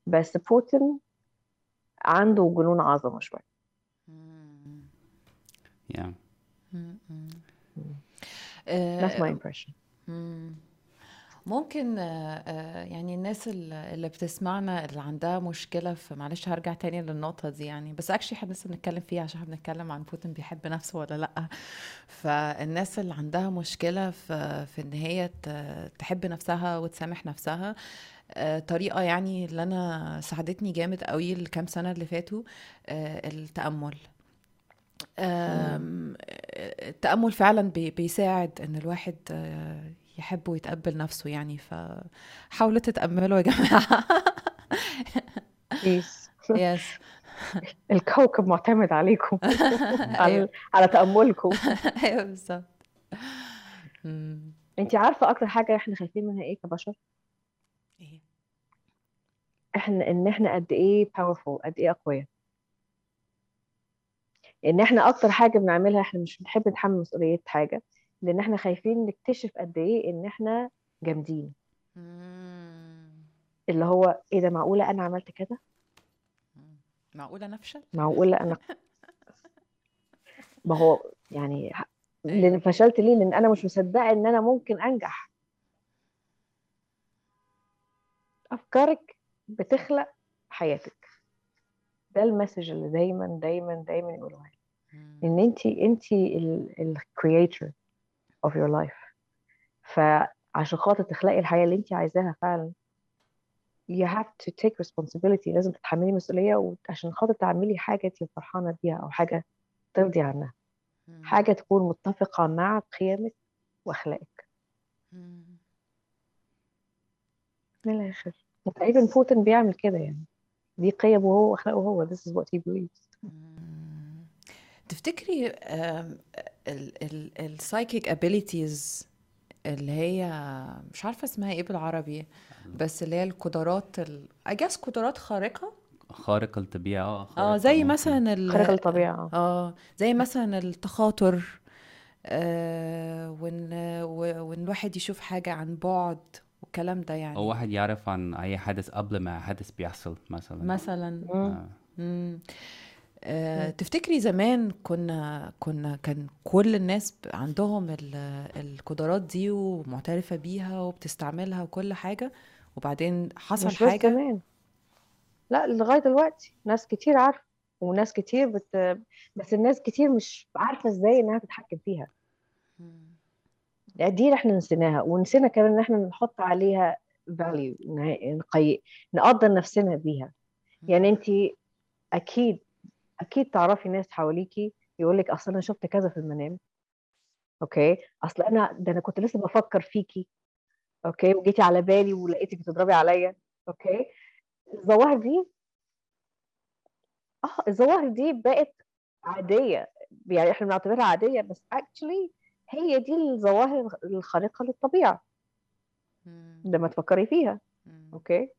بس بوتين عنده جنون عظمة شوية. يعني that's my impression. مم. ممكن آه، آه، يعني الناس ال- اللي بتسمعنا اللي عندها مشكلة في معلش هرجع تاني للنقطة دي يعني بس اكشلي إحنا لسه بنتكلم فيها عشان إحنا بنتكلم عن بوتين بيحب نفسه ولا لأ. فالناس اللي عندها مشكلة في في إن هي تحب نفسها وتسامح نفسها آه، طريقة يعني اللي أنا ساعدتني جامد قوي الكام سنة اللي فاتوا آه، التأمل. آم، التأمل فعلا بي- بيساعد إن الواحد آه، يحب ويتقبل نفسه يعني فحاولوا تتأملوا يا جماعة. please يس الكوكب معتمد عليكم. على أيوه. على تأملكم. أيوه بالظبط. انت عارفة أكتر حاجة إحنا خايفين منها إيه كبشر؟ إحنا إن إحنا قد إيه powerful قد إيه أقوياء. إن إحنا أكتر حاجة بنعملها إحنا مش بنحب نتحمل مسؤوليه حاجة لأن إحنا خايفين نكتشف قد إيه إن إحنا جامدين. اللي هو إيه ده معقولة أنا عملت كده؟ معقولة نفشل؟ معقولة أنا ما هو يعني لأن فشلت ليه؟ لأن أنا مش مصدقة إن أنا ممكن أنجح. أفكارك بتخلق حياتك. ده ال message اللي دايما دايما دايما يقولوها إن انت انت ال creator of your life. فعشان خاطر تخلقي الحياة اللي انت عايزاها فعلا you have to take responsibility. لازم تتحملي مسؤولية وعشان خاطر تعملي حاجة انت فرحانة بيها أو حاجة ترضي عنها. حاجة تكون متفقة مع قيمك وأخلاقك. من الآخر وتقريبا بوتين بيعمل كده يعني. دي قيمه هو واخلاقه هو this is what he believes. تفتكري ال psychic abilities اللي هي مش عارفة اسمها إيه بالعربي بس اللي هي القدرات ال... اجاز قدرات خارقة؟ خارق الطبيعة آه خارقة زي ممكن. مثلا ال... خارق الطبيعة. آه زي مثلا التخاطر آه وإن وإن الواحد يشوف حاجة عن بعد. والكلام ده يعني أو واحد يعرف عن أي حدث قبل ما حدث بيحصل مثلا مثلا. آه. مم. آه، تفتكري زمان كنا كنا كان كل الناس عندهم ال- القدرات دي ومعترفة بيها وبتستعملها وكل حاجة وبعدين حصل مش بس حاجة زمان لا لغاية دلوقتي ناس كتير عارفة وناس كتير بت... بس الناس كتير مش عارفة إزاي إنها تتحكم فيها مم. دي إحنا نسيناها ونسينا كمان إن إحنا نحط عليها نقي... نقدر نفسنا بيها. يعني أنت أكيد أكيد تعرفي ناس حواليكي يقول لك أصل أنا شفت كذا في المنام okay؟ أصل أنا ده أنا كنت لسه بفكر فيكي okay؟ وجيتي على بالي ولقيتك بتضربي عليا okay؟ الظواهر دي آه الظواهر دي بقت عادية يعني إحنا بنعتبرها عادية بس actually هي دي الظواهر الخارقة للطبيعة. مم. لما تفكري فيها. okay؟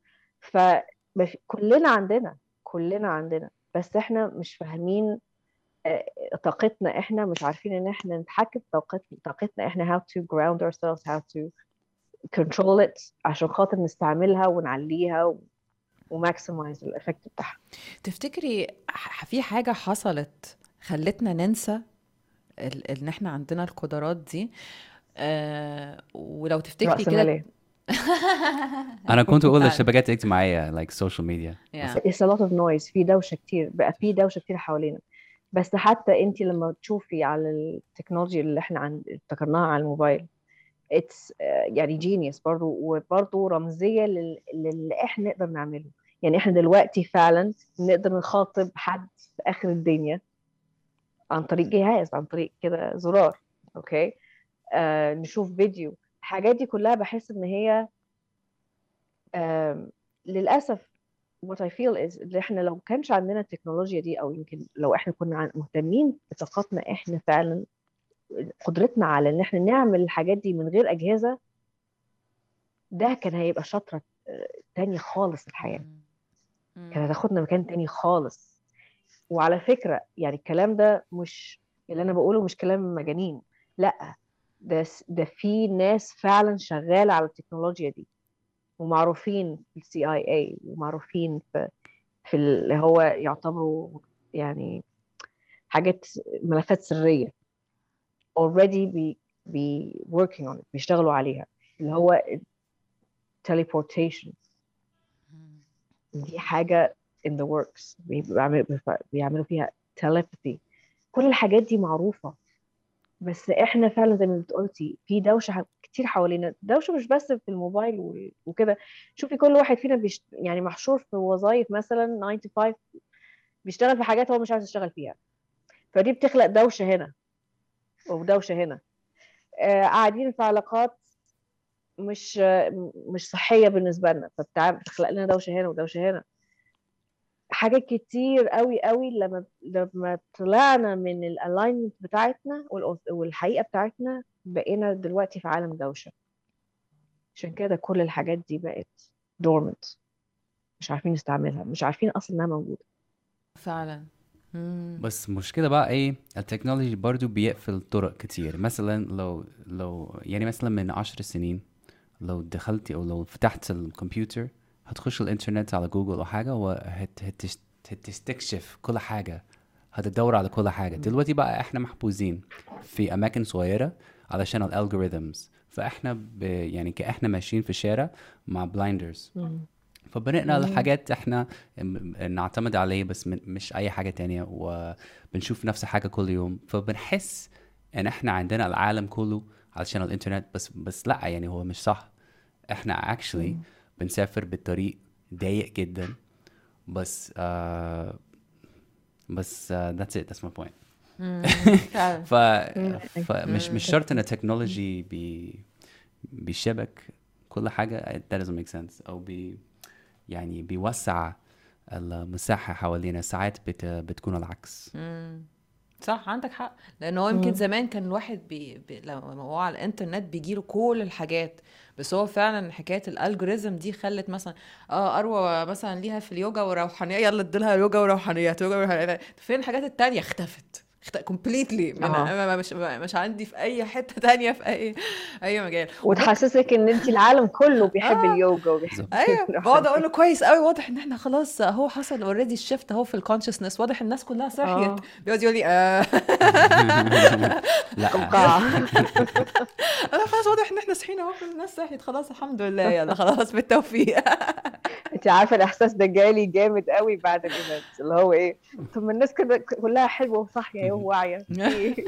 فكلنا عندنا كلنا عندنا. بس إحنا مش فاهمين آه، طاقتنا إحنا مش عارفين إن إحنا نتحكم طاقتنا طاقتنا إحنا how to ground ourselves how to control it عشان خاطر نستعملها ونعليها و... و maximize ال effect بتاعها. تفتكري في حاجة حصلت خلتنا ننسى ان إحنا عندنا القدرات دي آه ولو تفتكري كده رأسمالية أنا كنت أقول فعلا. الشبكات الاجتماعية like social media. Yeah. it's a lot of noise. في دوشة كتير. بقى في دوشة كتير حوالينا. بس حتى انت لما تشوفي على التكنولوجيا اللي إحنا عن افتكرناها على الموبايل it's يعني genius برضو. وبرضو رمزية لل- للي إحنا نقدر نعمله. يعني إحنا دلوقتي فعلا نقدر نخاطب حد في آخر الدنيا. عن طريق جهاز عن طريق كده زرار okay؟ آه نشوف فيديو. الحاجات دي كلها بحس إن هي آم، للأسف what I feel is إن إحنا لو كانش عندنا التكنولوجيا دي أو يمكن لو إحنا كنا مهتمين بطاقتنا إحنا فعلا قدرتنا على إن إحنا نعمل الحاجات دي من غير أجهزة ده كان هيبقى شطرة آه، تاني خالص الحياة. مم. كانت هتاخدنا مكان تاني خالص. وعلى فكرة يعني الكلام ده مش اللي أنا بقوله مش كلام مجانين لأ ده ده في ناس فعلا شغالة على التكنولوجيا دي ومعروفين في ال CIA ومعروفين في في اللي هو يعتبروا يعني حاجات ملفات سرية already بي بي working on it بيشتغلوا عليها اللي هو teleportation. دي حاجة in the works. بيعملوا بيعملوا فيها telepathy. كل الحاجات دي معروفة. بس إحنا فعلا زي ما بتقولتي في دوشة كتير حوالينا. دوشة مش بس في الموبايل وكده. شوفي كل واحد فينا بيش يعني محشور في وظائف مثلا 9 to 5 بيشتغل في حاجات هو مش عايز يشتغل فيها. فدي بتخلق دوشة هنا. ودوشة هنا. آه قاعدين في علاقات مش مش صحية بالنسبة لنا. فبتخلق لنا دوشة هنا ودوشة هنا. حاجات كتير قوي قوي لما لما طلعنا من ال alignment بتاعتنا والحقيقة بتاعتنا بقينا دلوقتي في عالم دوشه عشان كده كل الحاجات دي بقت dormant مش عارفين نستعملها مش عارفين أصلا إنها موجودة. فعلا. مم. بس مشكلة بقى إيه؟ ال technology برضو بيقفل طرق كتير. مثلا لو لو يعني مثلا من عشر سنين لو دخلتي أو لو فتحت الكمبيوتر هتخش الانترنت على جوجل أو حاجة وهتستكشف كل حاجة هتدور على كل حاجة. دلوقتي بقى إحنا محبوسين في أماكن صغيرة علشان ال algorithms فإحنا ب يعني كإحنا ماشيين في الشارع مع blinders فبنقرأ الحاجات إحنا نعتمد عليه بس من مش أي حاجة تانية وبنشوف نفس الحاجة كل يوم. فبنحس إن إحنا عندنا العالم كله علشان الانترنت بس بس لأ يعني هو مش صح. إحنا actually بنسافر بالطريق ضيق جدا. بس آه بس that's my point. مم. فعلا ف... فمش مش شرط إن ال technology بي... بيشبك كل حاجة. That doesn't make sense. أو بي يعني بيوسع المساحة حوالينا. ساعات بت... بتكون العكس. صح عندك حق. لأن هو يمكن. زمان كان الواحد بي... بي... لما هو على الإنترنت بيجيله كل الحاجات. بس هو فعلا حكاية ال algorithm دي خلت مثلا آه أروى مثلا ليها في اليوجا وروحانية يلا اديلها يوجا وروحانيات يوجا وروحانيات. فين الحاجات التانية؟ اختفت. اخت... completely آه. مش مش عندي في أي حتة تانية في اي أي مجال. وتحسسك إن انت العالم كله بيحب آه. اليوجا وبيحب أيوه. بقعد أقول له كويس قوي واضح إن إحنا خلاص هو حصل already ال shift أهو في ال consciousness واضح الناس كلها آه. صحيت بيقعد يقول لي آه. لا. أنا خلاص واضح إن إحنا صحينا أهو الناس صحيت. خلاص الحمد لله. يلا خلاص بالتوفيق. انت عارفة الإحساس ده جالي جامد قوي بعد ال event. اللي هو إيه؟ طب ما الناس كده كلها حلوة وصاحية. وواعيه في؟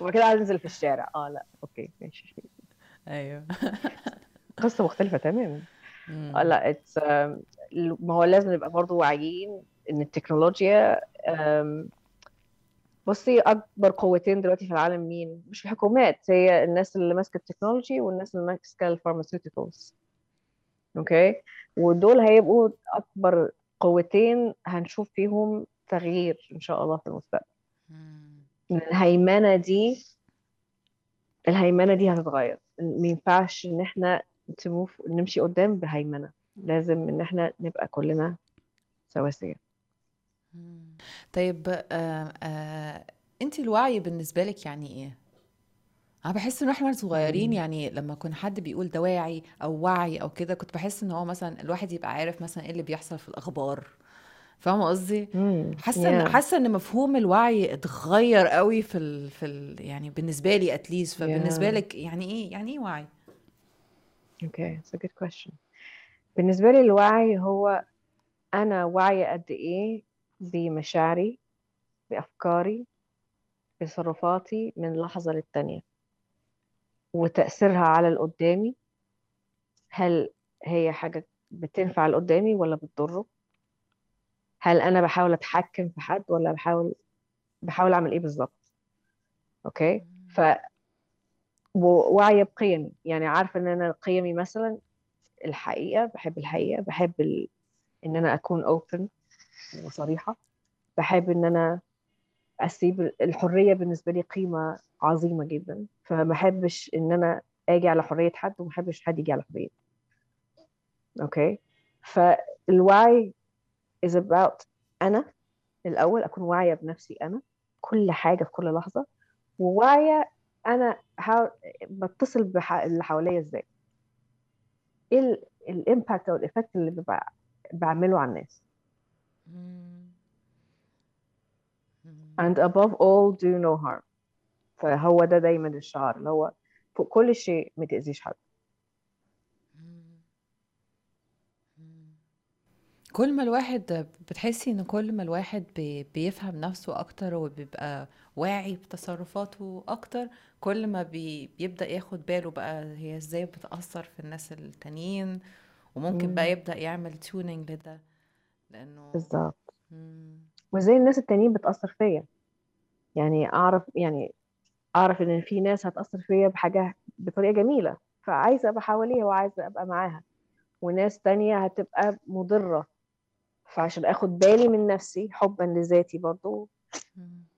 وبعد كده عايز انزل في الشارع. آه لا okay ماشي. أيوه. قصة مختلفة تماما. آه لا it's ما هو لازم نبقى برضو واعيين إن التكنولوجيا آم، بصي أكبر قوتين دلوقتي في العالم مين؟ مش الحكومات هي الناس اللي ماسكة ال technology والناس اللي ماسكة ال pharmaceuticals okay؟ ودول هيبقوا أكبر قوتين هنشوف فيهم تغيير إن شاء الله في المستقبل. الهيمنة دي الهيمنة دي هتتغير. ما ينفعش إن إحنا تموف نمشي قدام بهيمنة. لازم إن إحنا نبقى كلنا سواسية. طيب آه آه انت الوعي بالنسبة لك يعني إيه؟ أنا بحس إن إحنا صغيرين. يعني لما كان حد بيقول ده واعي أو وعي أو كده كنت بحس إن هو مثلا الواحد يبقى عارف مثلا إيه اللي بيحصل في الأخبار. فاهمة قصدي. حاسة إن. حاسة إن مفهوم الوعي اتغير قوي في ال... في ال... يعني بالنسبة لي اتليست فبالنسبة Yeah. لك يعني إيه يعني إيه وعي Okay, it's a good question. بالنسبة لي الوعي هو أنا واعية قد إيه بمشاعري بأفكاري بتصرفاتي من لحظة للتانية وتأثيرها على اللي قدامي هل هي حاجة بتنفع اللي قدامي ولا بتضره هل أنا بحاول أتحكم في حد ولا بحاول بحاول أعمل إيه بالظبط؟ okay؟ ف وواعية بقيمي. يعني عارفة إن أنا قيمي مثلا الحقيقة بحب الحقيقة بحب ال... إن أنا أكون open وصريحة. بحب إن أنا أسيب الحرية بالنسبة لي قيمة عظيمة جدا. فما بحبش إن أنا أجي على حرية حد وما بحبش حد يجي على حريتي. okay؟ فالوعي is about أنا. الأول أكون واعية بنفسي أنا كل حاجة في كل لحظة. وواعية أنا حاول بتصل باللي حواليا إزاي. إيه ال impact أو ال effect اللي ببقى بعمله على الناس. and above all do no harm. فهو ده دايما الشعار اللي هو فوق كل شيء ما تأذيش حد. كل ما الواحد بتحسي إن كل ما الواحد بي- بيفهم نفسه أكتر وبيبقى واعي بتصرفاته أكتر كل ما بي بيبدأ ياخد باله بقى هي إزاي بتأثر في الناس التانيين وممكن بقى. يبدأ يعمل tuning لده لأنه بالظبط. وزي الناس التانيين بتأثر فيا يعني أعرف يعني أعرف إن في ناس هتأثر فيا بحاجة بطريقة جميلة فعايزة أبقى حواليها وعايزة أبقى معاها وناس تانية هتبقى مضرة فعشان أخد بالي من نفسي حبا لذاتي برضو.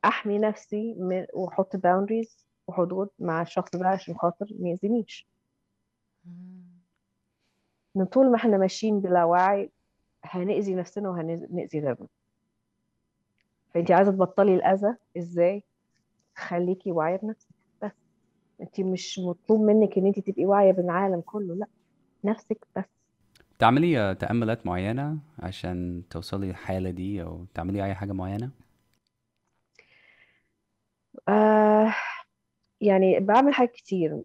أحمي نفسي من وأحط باوندريز وحدود مع الشخص ده عشان خاطر ما يأذينيش. من طول ما إحنا ماشيين بلا وعي هنأذي نفسنا وهنأذي غيرنا. فانت عايزة تبطلي الأذى؟ إزاي؟ خليكي واعية بنفسك. بس. انت مش مطلوب منك إن انت تبقي واعية بالعالم كله لأ. نفسك بس. تعملي تأملات معينة عشان توصلي الحالة دي أو تعملي أي حاجة معينة؟ آه يعني بعمل حاجات كتير.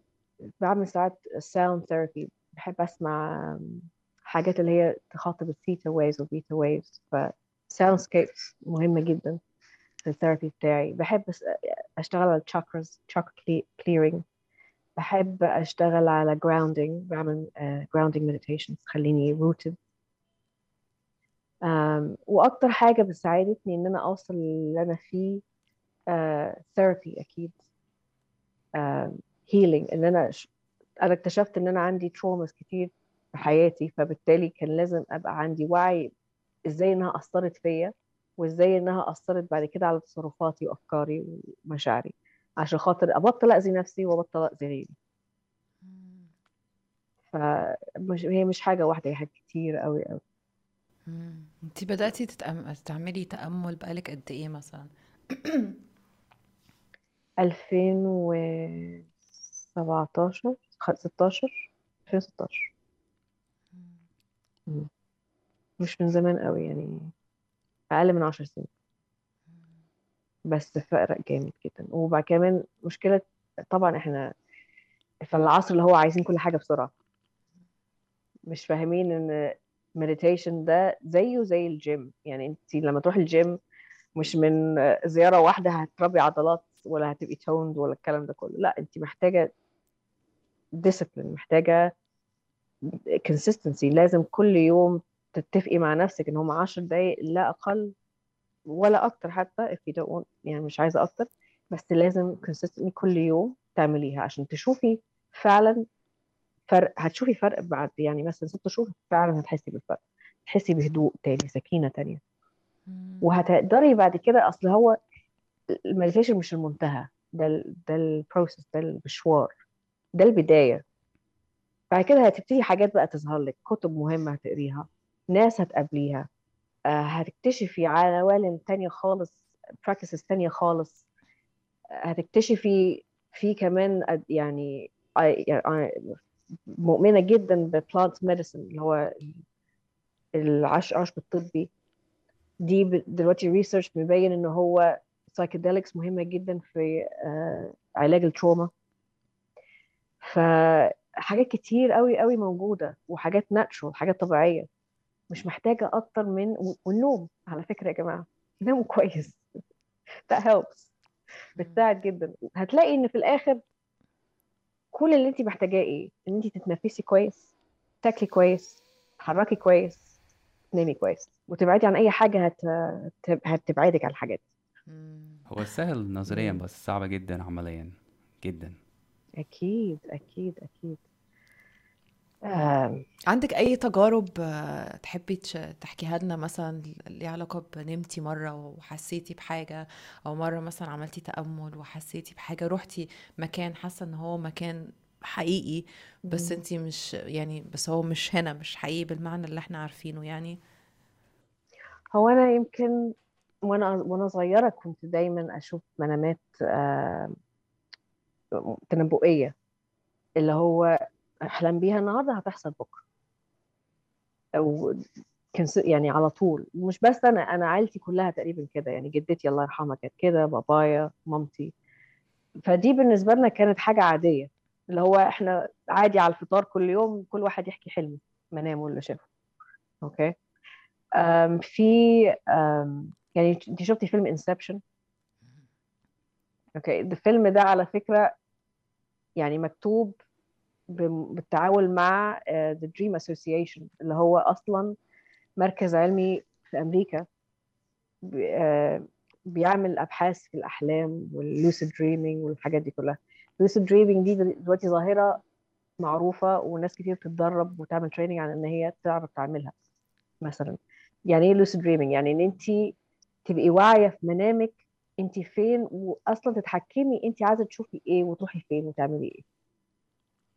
بعمل ساعات sound therapy بحب أسمع حاجات اللي هي تخاطب ال theta waves وال beta waves ف scapes مهمة جدا في ال therapy بتاعي. بحب أشتغل على ال chakras chakra clearing. بحب أشتغل على grounding بعمل uh, grounding meditations تخليني rooted. um, وأكتر حاجة بتساعدتني إن أنا أوصل اللي أنا فيه uh, therapy أكيد. um, healing إن أنا ش... أنا اكتشفت إن أنا عندي traumas كتير في حياتي فبالتالي كان لازم أبقى عندي وعي إزاي إنها أثرت فيا وإزاي إنها أثرت بعد كده على تصرفاتي وأفكاري ومشاعري. عشان خاطر أبطل أذي نفسي وأبطل أذي غيري. فمش هي مش حاجة واحدة هي حاجات كتير قوي قوي انت بدأتي تتأم... تعملي تأمل بقالك قد إيه مثلا؟ 2017 16 2016 مم. مش من زمان قوي يعني أقل من 10 سنين. بس فرق جامد جدا. وبعد كمان مشكلة طبعا إحنا في العصر اللي هو عايزين كل حاجة بسرعة. مش فاهمين إن meditation ده زيه زي الجيم يعني أنت لما تروح الجيم مش من زيارة واحدة هتربي عضلات ولا هتبقي toned ولا الكلام ده كله. لا أنت محتاجة ديسيبلين محتاجة consistency. لازم كل يوم تتفقي مع نفسك إن هم 10 دقايق لا أقل ولا أكتر حتى if you don't want يعني مش عايزة أكتر بس لازم consistently كل يوم تعمليها عشان تشوفي فعلا فرق هتشوفي فرق بعد يعني مثلا ست شهور فعلا هتحسي بالفرق تحسي بهدوء تاني سكينة تانية. وهتقدري بعد كده أصل هو ال meditation مش المنتهى ده ال ده ال process ده المشوار ده البداية. بعد كده هتبتدي حاجات بقى تظهر لك كتب مهمة هتقريها ناس هتقابليها. هتكتشفي عوالم تانية خالص practices تانية خالص. هتكتشفي في كمان يعني مؤمنة جدا ب plant medicine اللي هو العش عشب الطبي. دي دلوقتي research مبين إن هو psychedelics مهمة جدا في آه، علاج ال trauma. فحاجات كتير قوي قوي موجودة وحاجات natural حاجات طبيعية. مش محتاجة أكتر من والنوم على فكرة يا جماعة ناموا كويس. That helps. بتساعد جدا. هتلاقي إن في الآخر كل اللي أنت محتاجاه إيه؟ إن أنت تتنفسي كويس تاكلي كويس تحركي كويس تنامي كويس. وتبعدي عن أي حاجة هت... هتبعدك عن الحاجات هو سهل نظريا بس صعبة جدا عمليا جدا. أكيد أكيد أكيد. عندك أي تجارب آه، تحبي تحكيها لنا مثلا ليها علاقة بنمتي مرة وحسيتي بحاجة أو مرة مثلا عملتي تأمل وحسيتي بحاجة روحتي مكان حاسة إن هو مكان حقيقي بس انتي مش يعني بس هو مش هنا مش حقيقي بالمعنى اللي إحنا عارفينه يعني؟ هو أنا يمكن وأنا وأنا صغيرة كنت دايما أشوف منامات تنبؤية اللي هو أحلم بيها النهارده هتحصل بكرة. أو يعني على طول. مش بس أنا أنا عيلتي كلها تقريبا كده. يعني جدتي الله يرحمها كانت كده بابايا مامتي. فدي بالنسبة لنا كانت حاجة عادية. اللي هو إحنا عادي على الفطار كل يوم كل واحد يحكي حلمه منامه اللي شافه. okay؟ أم في أم يعني أنت شفتي فيلم Inception okay؟ الفيلم ده على فكرة يعني مكتوب بالتعاون مع The Dream Association اللي هو أصلا مركز علمي في أمريكا. آه، بيعمل أبحاث في الأحلام وال lucid dreaming والحاجات دي كلها. ال lucid dreaming دي دلوقتي ظاهرة معروفة وناس كتير بتتدرب وتعمل training على إن هي تعرف تعملها مثلا. يعني إيه lucid dreaming يعني إن انت تبقي واعية في منامك انت فين واصلا تتحكمي انت عايزة تشوفي إيه وتروحي فين وتعملي إيه.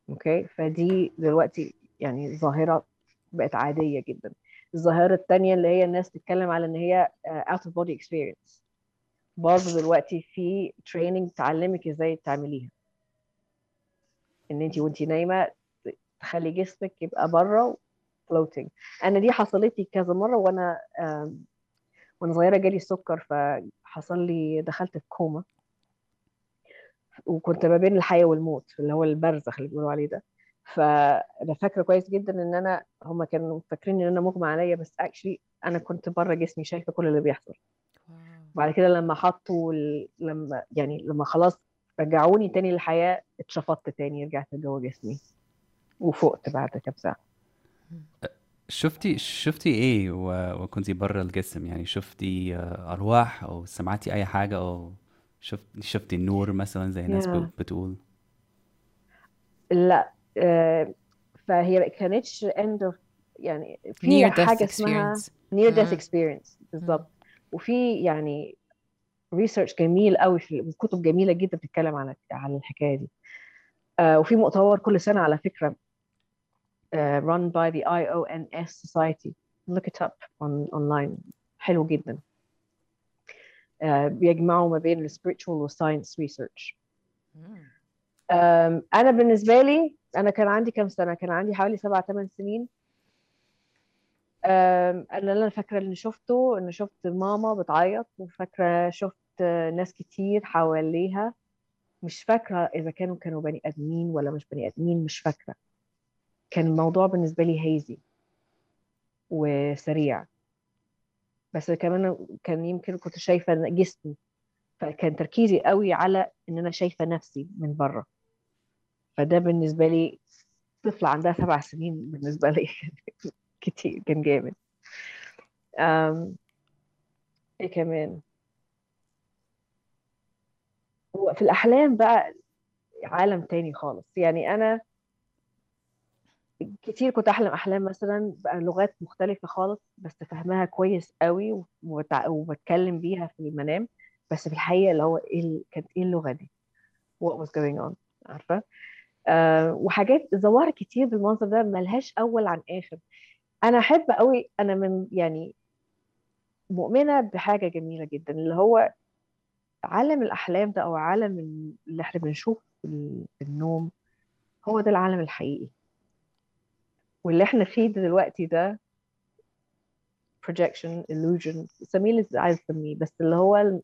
okay؟ فدي دلوقتي يعني ظاهرة بقت عادية جدا. الظاهرة الثانية اللي هي الناس تتكلم على إن هي out of body experience برضه دلوقتي في training تعلمك إزاي تعمليها. إن انت وانت نايمة تخلي جسمك يبقى بره floating أنا دي حصلت لي كذا مرة وأنا وأنا صغيرة جالي السكر فحصل لي دخلت في كوما. وكنت ما بين الحياة والموت اللي هو البرزخ اللي بيقولوا عليه ده. فأنا فاكرة كويس جدا إن أنا هم كانوا فاكرين إن أنا مغمى عليا بس اكشلي أنا كنت بره جسمي شايفة كل اللي بيحصل. بعد كده لما حطوا لما يعني لما خلاص رجعوني تاني للحياة اتشفطت تاني رجعت جوه جسمي. وفقت بعد كام ساعة. شفتي شفتي إيه وكنتي بره الجسم؟ يعني شفتي آه، أرواح أو سمعتي أي حاجة أو شفت شفتي النور مثلا زي الناس yeah. بتقول؟ لا آه، فهي كانتش end of يعني في حاجة اسمها near death experience بالضبط. وفي يعني ريسيرش جميل قوي في كتب جميلة جدا بتتكلم عن على الحكاية دي. آه وفي مؤتمر كل سنة على فكرة uh, run by the IONS Society. Look it up on online. حلو جدا. بيجمعوا ما بين spiritual و science research. um, أنا بالنسبة لي أنا كان عندي كم سنة؟ كان عندي حوالي سبعة ثمان سنين. um, اللي أنا فاكرة اللي شفته إن شفت ماما بتعيط وفاكرة شفت ناس كتير حواليها. مش فاكرة إذا كانوا كانوا بني آدمين ولا مش بني آدمين مش فاكرة. كان الموضوع بالنسبة لي هيزي وسريع بس كمان كان يمكن كنت شايفة جسمي فكان تركيزي قوي على إن أنا شايفة نفسي من بره. فده بالنسبة لي طفلة عندها سبع سنين بالنسبة لي كتير كان جامد. أم... إيه كمان؟ وفي الأحلام بقى عالم تاني خالص. يعني أنا كتير كنت أحلم أحلام مثلا بلغات مختلفة خالص بس فهمها كويس قوي. وبتكلم بيها في المنام بس في الحقيقة اللي هو إيه كانت إيه اللغة دي؟ What was going on عارفة؟ أه وحاجات ظواهر كتير بالمنظر ده ملهاش أول عن آخر. أنا أحب قوي أنا من يعني مؤمنة بحاجة جميلة جدا اللي هو عالم الأحلام ده أو عالم اللي إحنا بنشوف في النوم هو ده العالم الحقيقي. واللي إحنا فيه دلوقتي ده projection illusion سميه اللي عايز تسميه بس اللي هو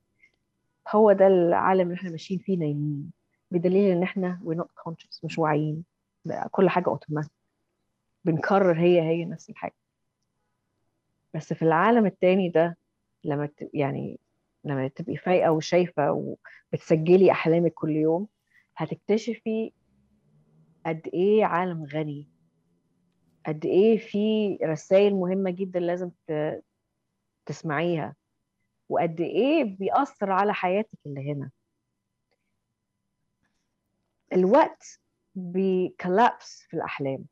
هو ده العالم اللي إحنا ماشيين فيه نايمين بدليل ان إحنا we're not conscious مش واعيين كل حاجة اوتوماتيك بنكرر هي هي نفس الحاجة. بس في العالم التاني ده لما يعني لما تبقي فايقة وشايفة وبتسجلي أحلامك كل يوم هتكتشفي قد إيه عالم غني. قد إيه في رسائل مهمة جدا لازم تسمعيها وقد إيه بيأثر على حياتك اللي هنا. الوقت بيكلابس في الأحلام.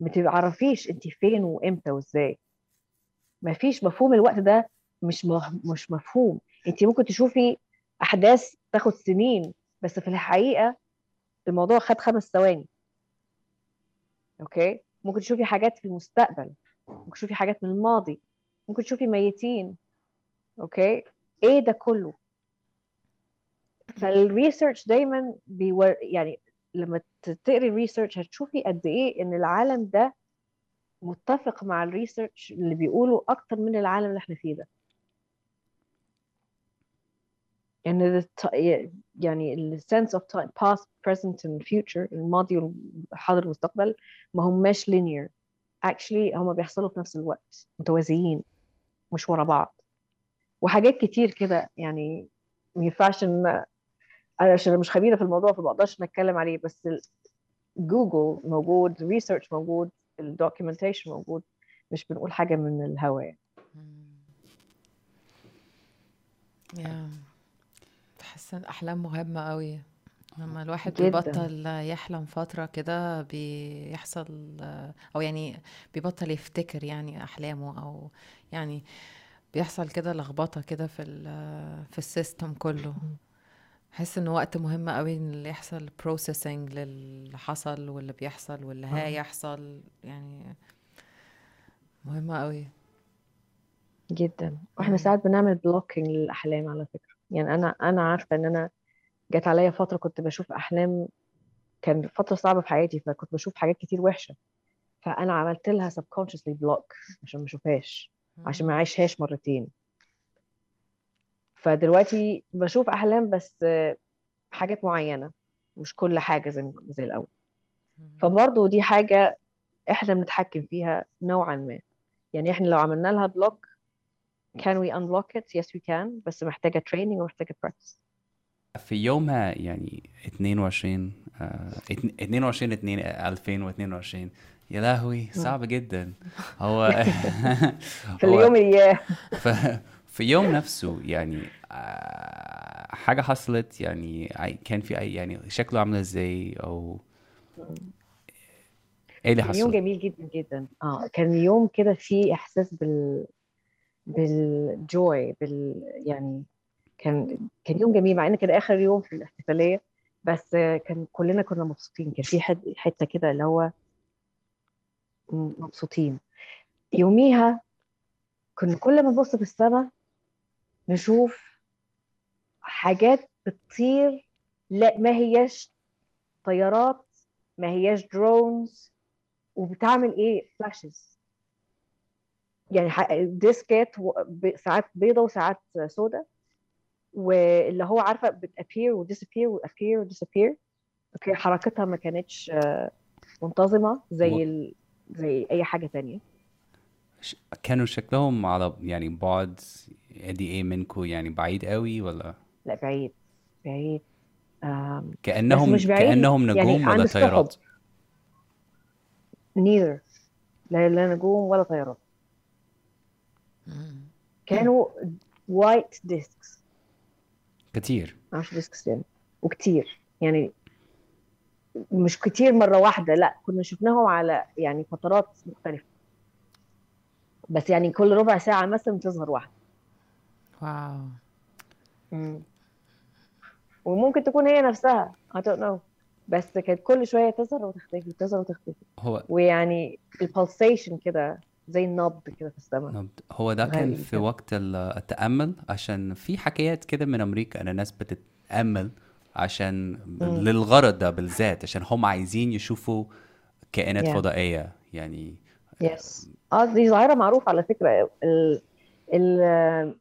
ما تعرفيش أنت فين وإمتى وإزاي. ما فيش مفهوم الوقت ده مش مش مفهوم. أنت ممكن تشوفي أحداث تاخد سنين بس في الحقيقة الموضوع خد خمس ثواني. okay? ممكن تشوفي حاجات في المستقبل. ممكن تشوفي حاجات من الماضي. ممكن تشوفي ميتين. okay? إيه ده كله؟ فال research دايما pure يعني لما تقري ال research هتشوفي قد إيه إن العالم ده متفق مع ال research اللي بيقولوا أكتر من العالم اللي إحنا فيه ده. إن يعني ال sense of time past present and future الماضي والحاضر والمستقبل ما هماش linear. Actually هما بيحصلوا في نفس الوقت متوازيين مش ورا بعض. وحاجات كتير كده يعني ما ينفعش إن أنا عشان مش خبيرة في الموضوع فما أقدرش نتكلم عليه. بس جوجل موجود research موجود ال documentation موجود. مش بنقول حاجة من الهواء yeah. بحس إن الاحلام مهمة قوي لما الواحد جداً. بيبطل يحلم فترة كده بيحصل أو يعني بيبطل يفتكر يعني أحلامه أو يعني بيحصل كده لخبطة كده في في ال system كله. بحس انه وقت مهم قوي إن اللي يحصل processing للي حصل واللي بيحصل واللي هيحصل. يعني مهمة قوي جدا. وإحنا ساعات بنعمل blocking للأحلام على فكرة. يعني أنا أنا عارفة إن أنا جت عليا فترة كنت بشوف أحلام كان فترة صعبة في حياتي فكنت بشوف حاجات كتير وحشة. فأنا عملت لها subconsciously block عشان ما أشوفهاش عشان ما أعيشهاش مرتين. فدلوقتي بشوف أحلام بس حاجات معينة مش كل حاجة زي زي الأول. فبرضه دي حاجة إحنا بنتحكم فيها نوعا ما. يعني إحنا لو عملنا لها block can we unlock it? Yes we can. بس محتاجة training ومحتاجة practice. في يومها يعني 22 آه 22 2 2022 يا لهوي صعب جدا. هو في اليوم اياه في يوم نفسه يعني آه حاجة حصلت يعني كان في أي يعني شكله عامل إزاي أو إيه اللي حصل؟ يوم جميل جدا جدا. آه كان يوم كده فيه إحساس بال بالجوي بال يعني كان كان يوم جميل مع إن كان آخر يوم في الاحتفالية بس كان كلنا كنا مبسوطين. كان في حد حتة كده اللي هو مبسوطين. يوميها كنا كل ما نبص في السماء نشوف حاجات بتطير لا ما هياش طيارات ما هياش drones وبتعمل إيه؟ flashes يعني ديسكات ساعات بيضة وساعات سودة واللي هو عارفة بتappear وdisappear وappear وdisappear أوكي حركتها ما كانتش منتظمة زي و- ال... زي أي حاجة تانية. كانوا شكلهم على يعني بعد قد إيه منكو يعني بعيد قوي ولا؟ لا بعيد بعيد. آم، كأنهم مش بعيد، كأنهم يعني نجوم عند ولا. طيارات؟ neither. لا لا نجوم ولا طيارات. كانوا white discs كتير. معرفش discs يعني. وكتير. يعني مش كتير مرة واحدة لا كنا شفناهم على يعني فترات مختلفة. بس يعني كل ربع ساعة مثلا تظهر واحدة. wow. وممكن تكون هي نفسها I don't know. بس كانت كل شوية تظهر وتختفي تظهر وتختفي. هو ويعني ال pulsation كده زي النبض كده في السماء. نبض. هو ده كان في كده. وقت ال- التأمل؟ عشان في حكايات كده من أمريكا أن الناس بتتأمل عشان مم. للغرض ده بالذات عشان هم عايزين يشوفوا كائنات Yeah. فضائية. يعني yes آه دي ظاهرة معروفة على فكرة. ال ال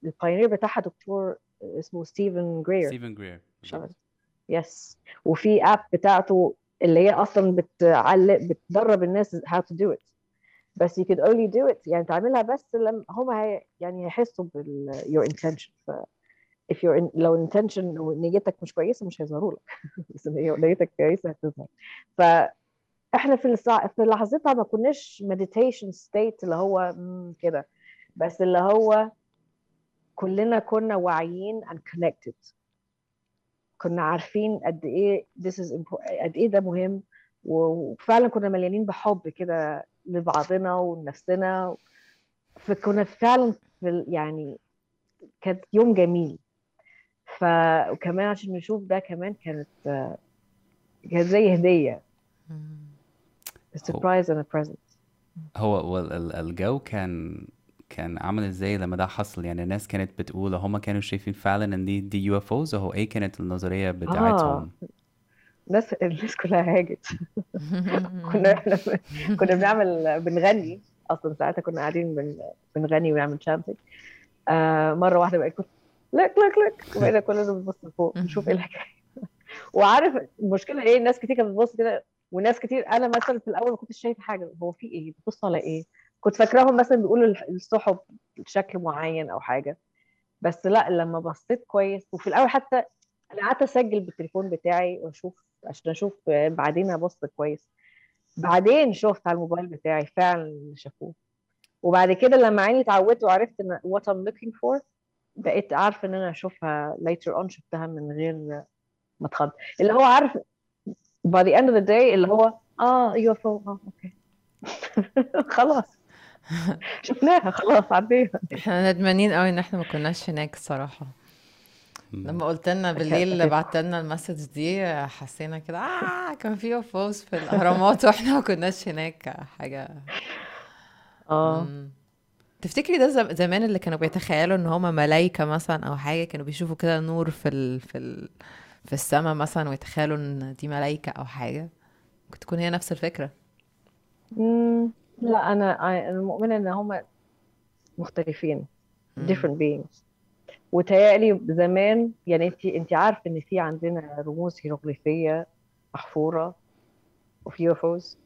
ال pioneer بتاعها دكتور اسمه ستيفن جرير ستيفن جرير yes وفي app بتاعته اللي هي أصلا بتعلق بتدرب الناس how to do it. بس you could only do it يعني تعملها بس لما هم هي يعني هيحسوا بال your intention. ف if your in, لو intention ونيتك مش كويسة مش هيظهروا لك. بس نيتك كويسة هتظهر. فاحنا في الساعة في لحظتها ما كناش meditation state اللي هو كده. بس اللي هو كلنا كنا واعيين and connected. كنا عارفين قد إيه this is قد إيه ده مهم. وفعلا كنا مليانين بحب كده لبعضنا ولنفسنا فكنا فعلا في يعني كانت يوم جميل. ف وكمان عشان نشوف ده كمان كانت آه، كانت زي surprise and a present. هو هو ال- ال- الجو كان كان عامل إزاي لما ده حصل؟ يعني الناس كانت بتقول هم كانوا شايفين فعلا إن دي دي UFOs هو إيه كانت النظرية بتاعتهم؟ الناس الناس كلها هاجت. كنا إحنا كنا بنعمل بنغني أصلا ساعتها كنا قاعدين بن... بنغني ونعمل chanting آه مرة واحدة بقى كنت لك لك لك وبقينا كلنا بنبص لفوق نشوف إيه الحكاية. وعارف المشكلة إيه؟ الناس كتير كانت بتبص كده وناس كتير أنا مثلا في الأول ما كنتش شايفة حاجة. هو في إيه؟ بتبص على إيه؟ كنت فاكراهم مثلا بيقولوا السحب بشكل معين أو حاجة. بس لأ لما بصيت كويس وفي الأول حتى أنا قعدت أسجل بالتليفون بتاعي وأشوف عشان أشوف بعدين أبص كويس. بعدين شفت على الموبايل بتاعي فعلا اللي شافوه. وبعد كده لما عيني اتعودت وعرفت إن what I'm looking for بقيت عارفة إن أنا اشوفها later on شفتها من غير ما اتخض. اللي هو عارف by the end of the day اللي هو آه UFO آه okay خلاص. شفناها خلاص عدينا إحنا ندمانين قوي إن إحنا ما كناش هناك الصراحة. لما قلت لنا بالليل. بعت لنا ال message دي حسينا كده آه كان في UFOs في الأهرامات وإحنا ما كناش هناك. حاجة. آه. مم. تفتكري ده زم- زمان اللي كانوا بيتخيلوا إن هما ملايكة مثلا أو حاجة كانوا بيشوفوا كده نور في ال... في ال... في السماء مثلا ويتخيلوا إن دي ملايكة أو حاجة؟ ممكن تكون هي نفس الفكرة. مم، لا أنا أنا مؤمنة إن هم مختلفين different beings. وتهيألي زمان يعني انت انت عارفة إن في عندنا رموز هيروغليفية محفورة وفي UFOs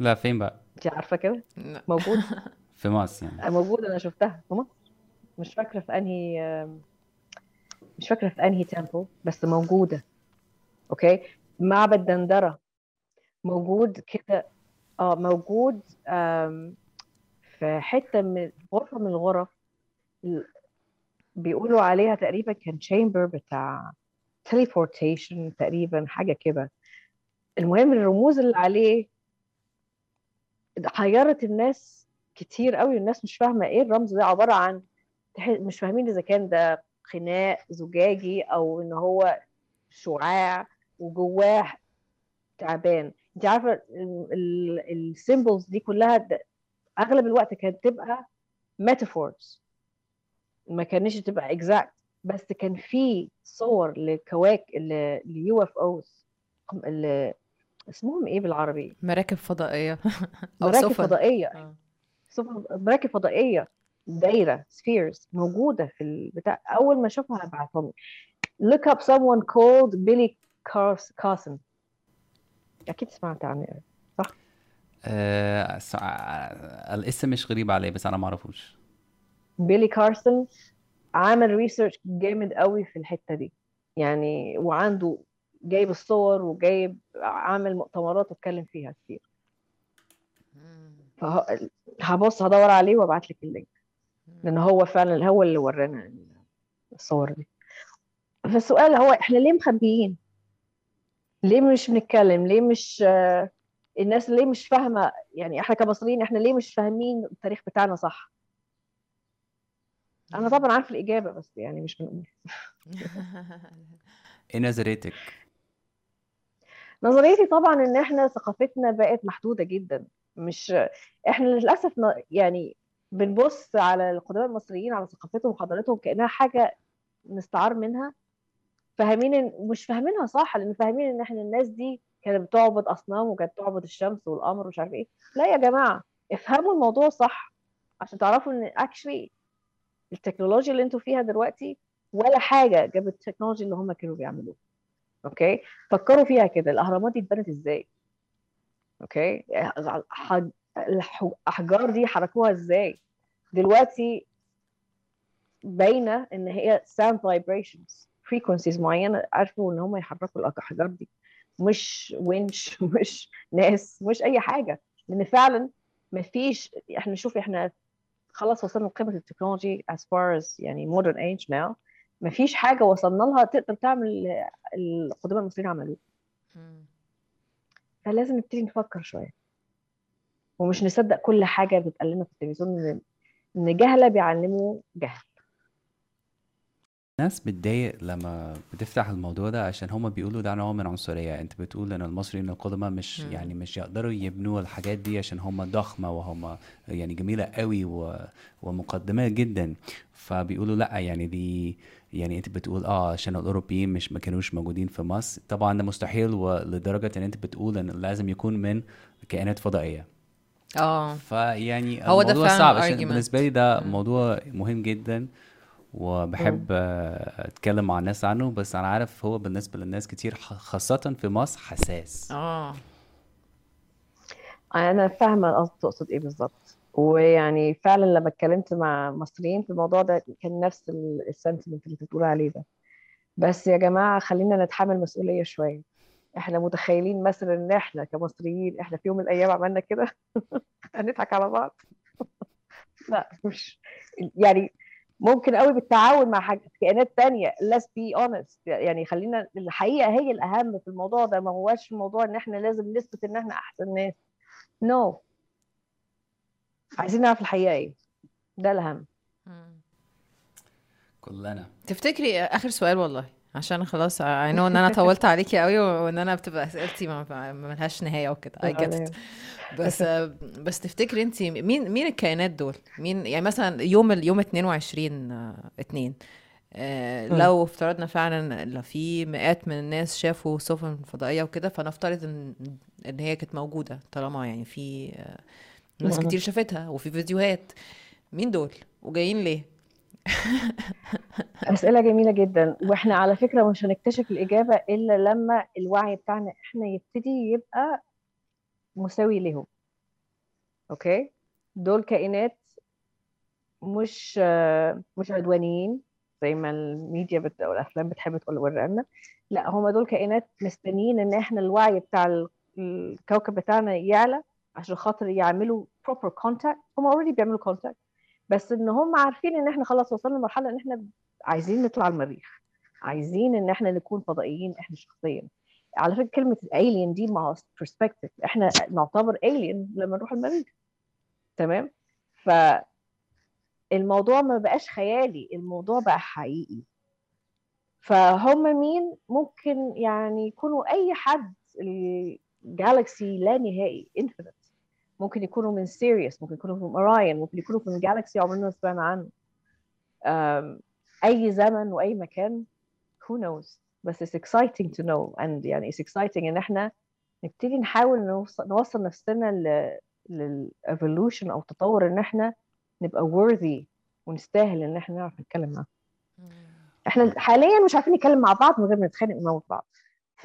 لا فين بقى؟ انت عارفة كده؟ لا. موجود؟ في مصر يعني. موجود أنا شفتها في مصر. مش فاكرة في أنهي مش فاكرة في أنهي temple بس موجودة. okay؟ معبد دندرة. موجود كده آه موجود في حتة من غرفة من الغرف ال- بيقولوا عليها تقريبا كان chamber بتاع teleportation تقريبا حاجة كده. المهم الرموز اللي عليه حيرت الناس كتير قوي الناس مش فاهمة إيه الرمز ده. عبارة عن مش فاهمين إذا كان ده خناق زجاجي أو إن هو شعاع وجواه تعبان. أنت عارفة ال symbols دي كلها أغلب الوقت كانت تبقى metaphors ما كانش تبقى exact بس كان في صور لكواكب ل UFOs اسمهم إيه بالعربي؟ مراكب فضائية. أو مراكب سفن. فضائية. آه. مراكب فضائية دايرة spheres موجودة في البتاع. أول ما أشوفها هبعتهم. Look up someone called Billy Cars- Carson. أكيد سمعت عنه آه س- آه، الاسم مش غريب علي بس أنا ما أعرفوش. بيلي كارسون عامل research جامد قوي في الحتة دي. يعني وعنده جايب الصور وجايب عامل مؤتمرات واتكلم فيها كتير. مم. فهبص هدور عليه وابعت لك ال link. لأن هو فعلا هو اللي ورانا الصور دي. فالسؤال هو إحنا ليه مخبيين؟ ليه مش بنتكلم؟ ليه مش الناس ليه مش فاهمة؟ يعني إحنا كمصريين إحنا ليه مش فاهمين التاريخ بتاعنا صح؟ أنا طبعا عارفة الإجابة بس يعني مش بنقول إيه نظريتك؟ نظريتي طبعا إن إحنا ثقافتنا بقت محدودة جدا. مش إحنا للأسف يعني بنبص على القدماء المصريين على ثقافتهم وحضارتهم كأنها حاجة نستعار منها. فاهمين إن مش فاهمينها صح لأن فاهمين إن إحنا الناس دي كانت بتعبد أصنام وكانت بتعبد الشمس والقمر ومش عارف إيه. لا يا جماعة افهموا الموضوع صح عشان تعرفوا إن actually التكنولوجيا اللي أنتوا فيها دلوقتي ولا حاجة جابت التكنولوجيا اللي هم كانوا بيعملوها okay؟ فكروا فيها كده الأهرامات دي اتبنت إزاي؟ okay؟ الاحجار دي حركوها إزاي؟ دلوقتي باينة إن هي sound vibrations frequencies معينة عرفوا إن هم يحركوا الأحجار دي. مش winch مش ناس مش أي حاجة. لأن فعلا مفيش إحنا شوف إحنا خلاص وصلنا لقمة التكنولوجي as far as يعني modern age now. مفيش حاجة وصلنا لها تقدر تعمل القدماء المصريين عملوه. فلازم نبتدي نفكر شوية. ومش نصدق كل حاجة بتقال لنا في التلفزيون إن جهلة بيعلموا جهل. ناس بتضايق لما بتفتح الموضوع ده عشان هما بيقولوا ده نوع من عنصرية انت بتقول إن المصريين القدماء مش مم. يعني مش يقدروا يبنوا الحاجات دي عشان هما ضخمة وهما يعني جميلة قوي و... ومقدمة جدا فبيقولوا لأ يعني دي يعني انت بتقول آه عشان الأوروبيين مش ما كانوش موجودين في مصر طبعا ده مستحيل ولدرجة إن انت بتقول إن لازم يكون من كائنات فضائية آه فيعني هو ده صعب عشان. بالنسبة لي ده. موضوع مهم جدا وبحب أتكلم مع الناس عنه بس أنا عارف هو بالنسبة للناس كتير خاصة في مصر حساس. آه. أنا فاهمة قصد تقصد إيه بالظبط ويعني فعلا لما اتكلمت مع مصريين في الموضوع ده كان نفس السنتمنت اللي بتقول عليه ده. بس يا جماعة خلينا نتحمل مسؤولية شوية. إحنا متخيلين مثلا إن إحنا كمصريين إحنا في يوم من الأيام عملنا كده؟ هنضحك على بعض؟ لا مش. يعني ممكن قوي بالتعاون مع حاجة كائنات تانية. Let's be honest. يعني خلينا الحقيقة هي الأهم في الموضوع ده. ما هواش الموضوع إن إحنا لازم نثبت إن إحنا أحسن ناس. No. عايزين نعرف الحقيقة إيه. ده الأهم. كلنا. تفتكري آخر سؤال والله؟ عشان خلاص I know إن أنا طولت عليكي قوي وإن أنا بتبقى أسئلتي ما ما- ما لهاش نهاية وكده I get it. بس بس تفتكري انت مين مين الكائنات دول؟ مين يعني مثلا يوم اليوم 22 آه، 2 آه، مم. لو افترضنا فعلا لو في مئات من الناس شافوا سفن فضائية وكده فنفترض إن إن هي كانت موجودة طالما يعني في آه، ناس. كتير شافتها وفي فيديوهات. مين دول؟ وجايين ليه؟ أسئلة جميلة جدا. وإحنا على فكرة مش هنكتشف الإجابة إلا لما الوعي بتاعنا إحنا يبتدي يبقى مساوي لهم okay؟ دول كائنات مش مش عدوانيين زي ما الميديا بت... أو الأفلام بتحب تقول ورانا. لا هم دول كائنات مستنيين إن إحنا الوعي بتاع ال- الكوكب بتاعنا يعلى عشان خاطر يعملوا proper contact. هم already بيعملوا contact. بس إن هم عارفين إن إحنا خلاص وصلنا لمرحلة إن إحنا عايزين نطلع المريخ عايزين إن إحنا نكون فضائيين إحنا شخصيا. على فكرة كلمة ال alien دي هو perspective إحنا نعتبر alien لما نروح المريخ. تمام؟ فالموضوع ما بقاش خيالي الموضوع بقى حقيقي. فهم مين؟ ممكن يعني يكونوا أي حد ال galaxy لا نهائي infinite ممكن يكونوا من Sirius ممكن يكونوا من Orion ممكن يكونوا من galaxy عمرنا ما سمعنا عنه أي زمن وأي مكان who knows بس it's exciting to know and يعني it's exciting إن إحنا نبتدي نحاول نوصل, نوصل نفسنا للايفولوشن أو تطور إن إحنا نبقى worthy ونستاهل إن إحنا نعرف نتكلم معاهم. إحنا حاليا مش عارفين نتكلم مع بعض من غير ما نتخانق ونموت بعض. ف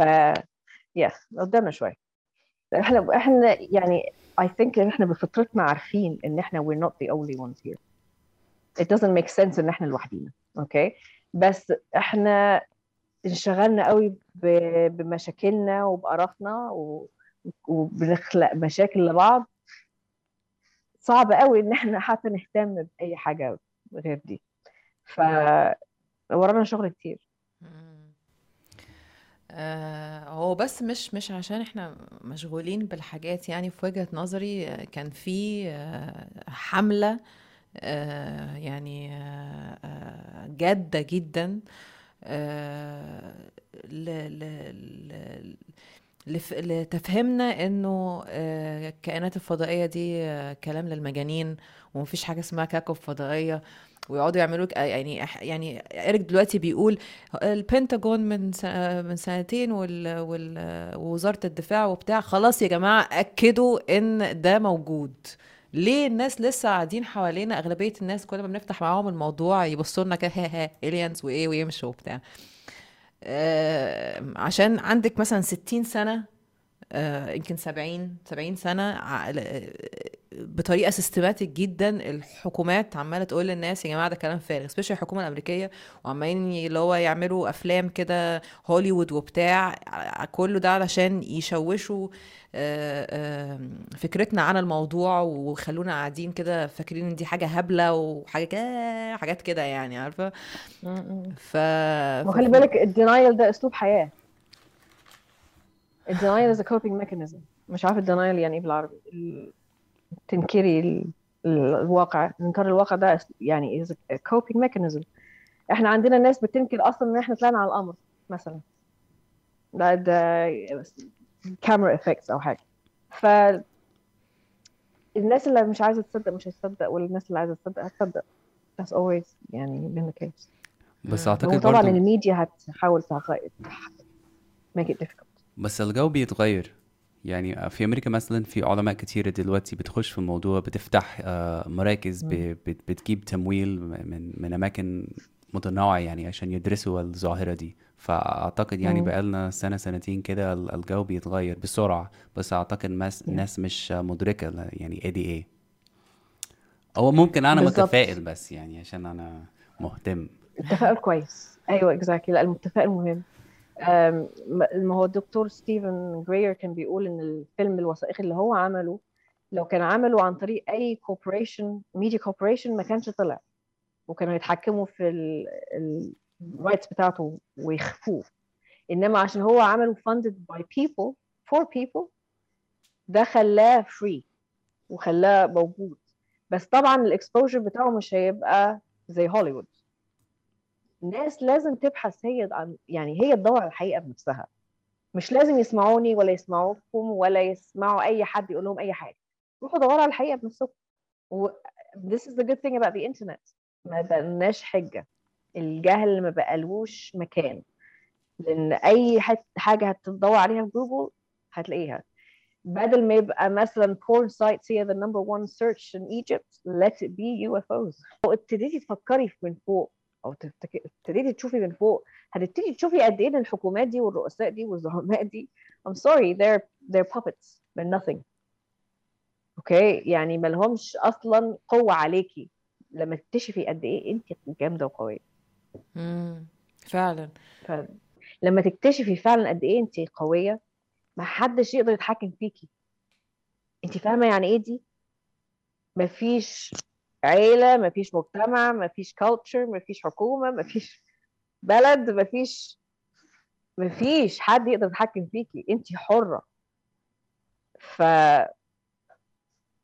يا قدامنا شوية. إحنا إحنا يعني I think إن إحنا بفطرتنا عارفين إن إحنا we're not the only ones here. It doesn't make sense إن إحنا لوحدينا. أوكي okay? بس إحنا انشغلنا قوي بمشاكلنا وبقرفنا و... وبنخلق مشاكل لبعض. صعب قوي إن إحنا حتى نهتم بأي حاجة غير دي. ف ورانا شغل كتير. آه هو بس مش مش عشان إحنا مشغولين بالحاجات يعني في وجهة نظري كان في آه حملة آه يعني آه جادة جدا لتفهمنا إنه الكائنات الفضائية دي كلام للمجانين ومفيش حاجة اسمها كوكب فضائية. ويقعدوا يعملوا يعني يعني إيريك دلوقتي بيقول البنتاجون من من سنتين ووزارة الدفاع وبتاع خلاص يا جماعة أكدوا إن ده موجود. ليه الناس لسه قاعدين حوالينا؟ أغلبية الناس كل ما بنفتح معاهم الموضوع يبصوا لنا كده ها aliens وإيه ويمشوا وبتاع. آه عشان عندك مثلا 60 سنة يمكن 70 70 سنة بطريقة systematic جدا الحكومات عمالة تقول للناس يا جماعة ده كلام فارغ special الحكومة الأمريكية وعمالين اللي هو يعملوا أفلام كده هوليوود وبتاع كله ده علشان يشوشوا فكرتنا عن الموضوع وخلونا قاعدين كده فاكرين إن دي حاجة هبلة وحاجة كده حاجات كده يعني عارفة؟ ف وخلي بالك ال denial ده أسلوب حياة. ال denial is coping mechanism. مش عارفه ال denial يعني إيه بالعربي. تنكري الواقع. انكار الواقع ده يعني is a coping mechanism. إحنا عندنا ناس بتنكر أصلا إن إحنا طلعنا على القمر مثلا. ده ده كاميرا effects أو حاجة. ف الناس اللي مش عايزة تصدق مش هتصدق والناس اللي عايزة تصدق هتصدق. That's always يعني been the case. بس أعتقد طبعا برضو الميديا هتحاول make it difficult. بس الجو بيتغير. يعني في أمريكا مثلا في علماء كتيرة دلوقتي بتخش في الموضوع بتفتح آه، مراكز بتجيب تمويل من من أماكن متنوعة يعني عشان يدرسوا الظاهرة دي. فأعتقد يعني مم. بقالنا سنة سنتين كده ال- الجو بيتغير بسرعة. بس أعتقد. الناس مش مدركة ل- يعني إيه دي إيه أو ممكن أنا بالظبط. متفائل بس يعني عشان أنا مهتم. التفاؤل كويس. أيوه اكزاكتلي لا المتفائل مهم. ما هو الدكتور ستيفن جرير كان بيقول إن الفيلم الوثائقي اللي هو عمله لو كان عمله عن طريق أي corporation media corporation ما كانش طلع. وكانوا يتحكموا في ال rights بتاعته ويخفوه. إنما عشان هو عمله funded by people for people ده خلاه free وخلاه موجود. بس طبعا ال exposure بتاعه مش هيبقى زي هوليوود الناس لازم تبحث هي عن يعني هي تدور على الحقيقة بنفسها. مش لازم يسمعوني ولا يسمعوكم ولا يسمعوا أي حد يقول لهم أي حاجة. روحوا دوروا على الحقيقة بنفسكم. و this is the good thing about the internet. ما بقناش حجة. الجهل ما بقالوش مكان. لأن أي حاجة هتدور عليها في جوجل هتلاقيها. بدل ما يبقى مثلا porn sites هي the number one search in Egypt let it be UFOs لو ابتديتي تفكري من فوق. أو ابتديتي تشوفي من فوق هتبتدي تشوفي قد إيه الحكومات دي والرؤساء دي والزعماء دي. I'm sorry they're they're puppets they're nothing. أوكي يعني ما لهمش أصلا قوة عليكي لما تكتشفي قد إيه انت جامدة وقوية. مم. فعلا. فلما تكتشفي فعلا قد إيه انت قوية ما حدش يقدر يتحكم فيكي انت فاهمة يعني إيه دي؟ مفيش عيلة مفيش مجتمع مفيش culture مفيش حكومة مفيش بلد مفيش مفيش حد يقدر يتحكم فيكي. انت حرة. ف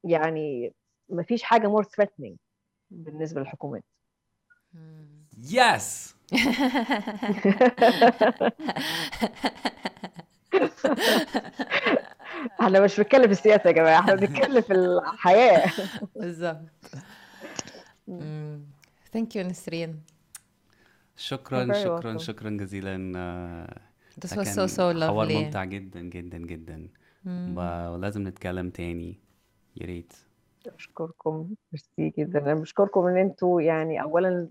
يعني مفيش حاجة more threatening بالنسبة للحكومات. yes إحنا مش بنتكلم في السياسة يا جماعة إحنا بنتكلم في الحياة. بالظبط. thank you نسرين شكرا شكرا welcome. شكرا جزيلا آه، This was so كان so حوار lovely ممتع جدا جدا جدا. و- ولازم نتكلم تاني. يا ريت. بشكركم ميرسي جدا. أنا بشكركم إن أنتوا يعني اولا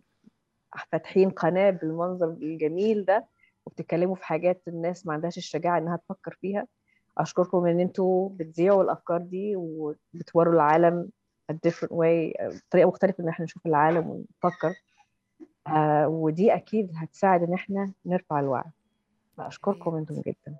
فاتحين قناة بالمنظر الجميل ده وبتتكلموا في حاجات الناس ما عندهاش الشجاعة إنها تفكر فيها. أشكركم إن أنتوا بتذيعوا الأفكار دي وبتوروا العالم a different way طريقه مختلفة إن إحنا نشوف العالم ونفكر. آه ودي أكيد هتساعد إن إحنا نرفع الوعي. أشكركم أنتم جدا.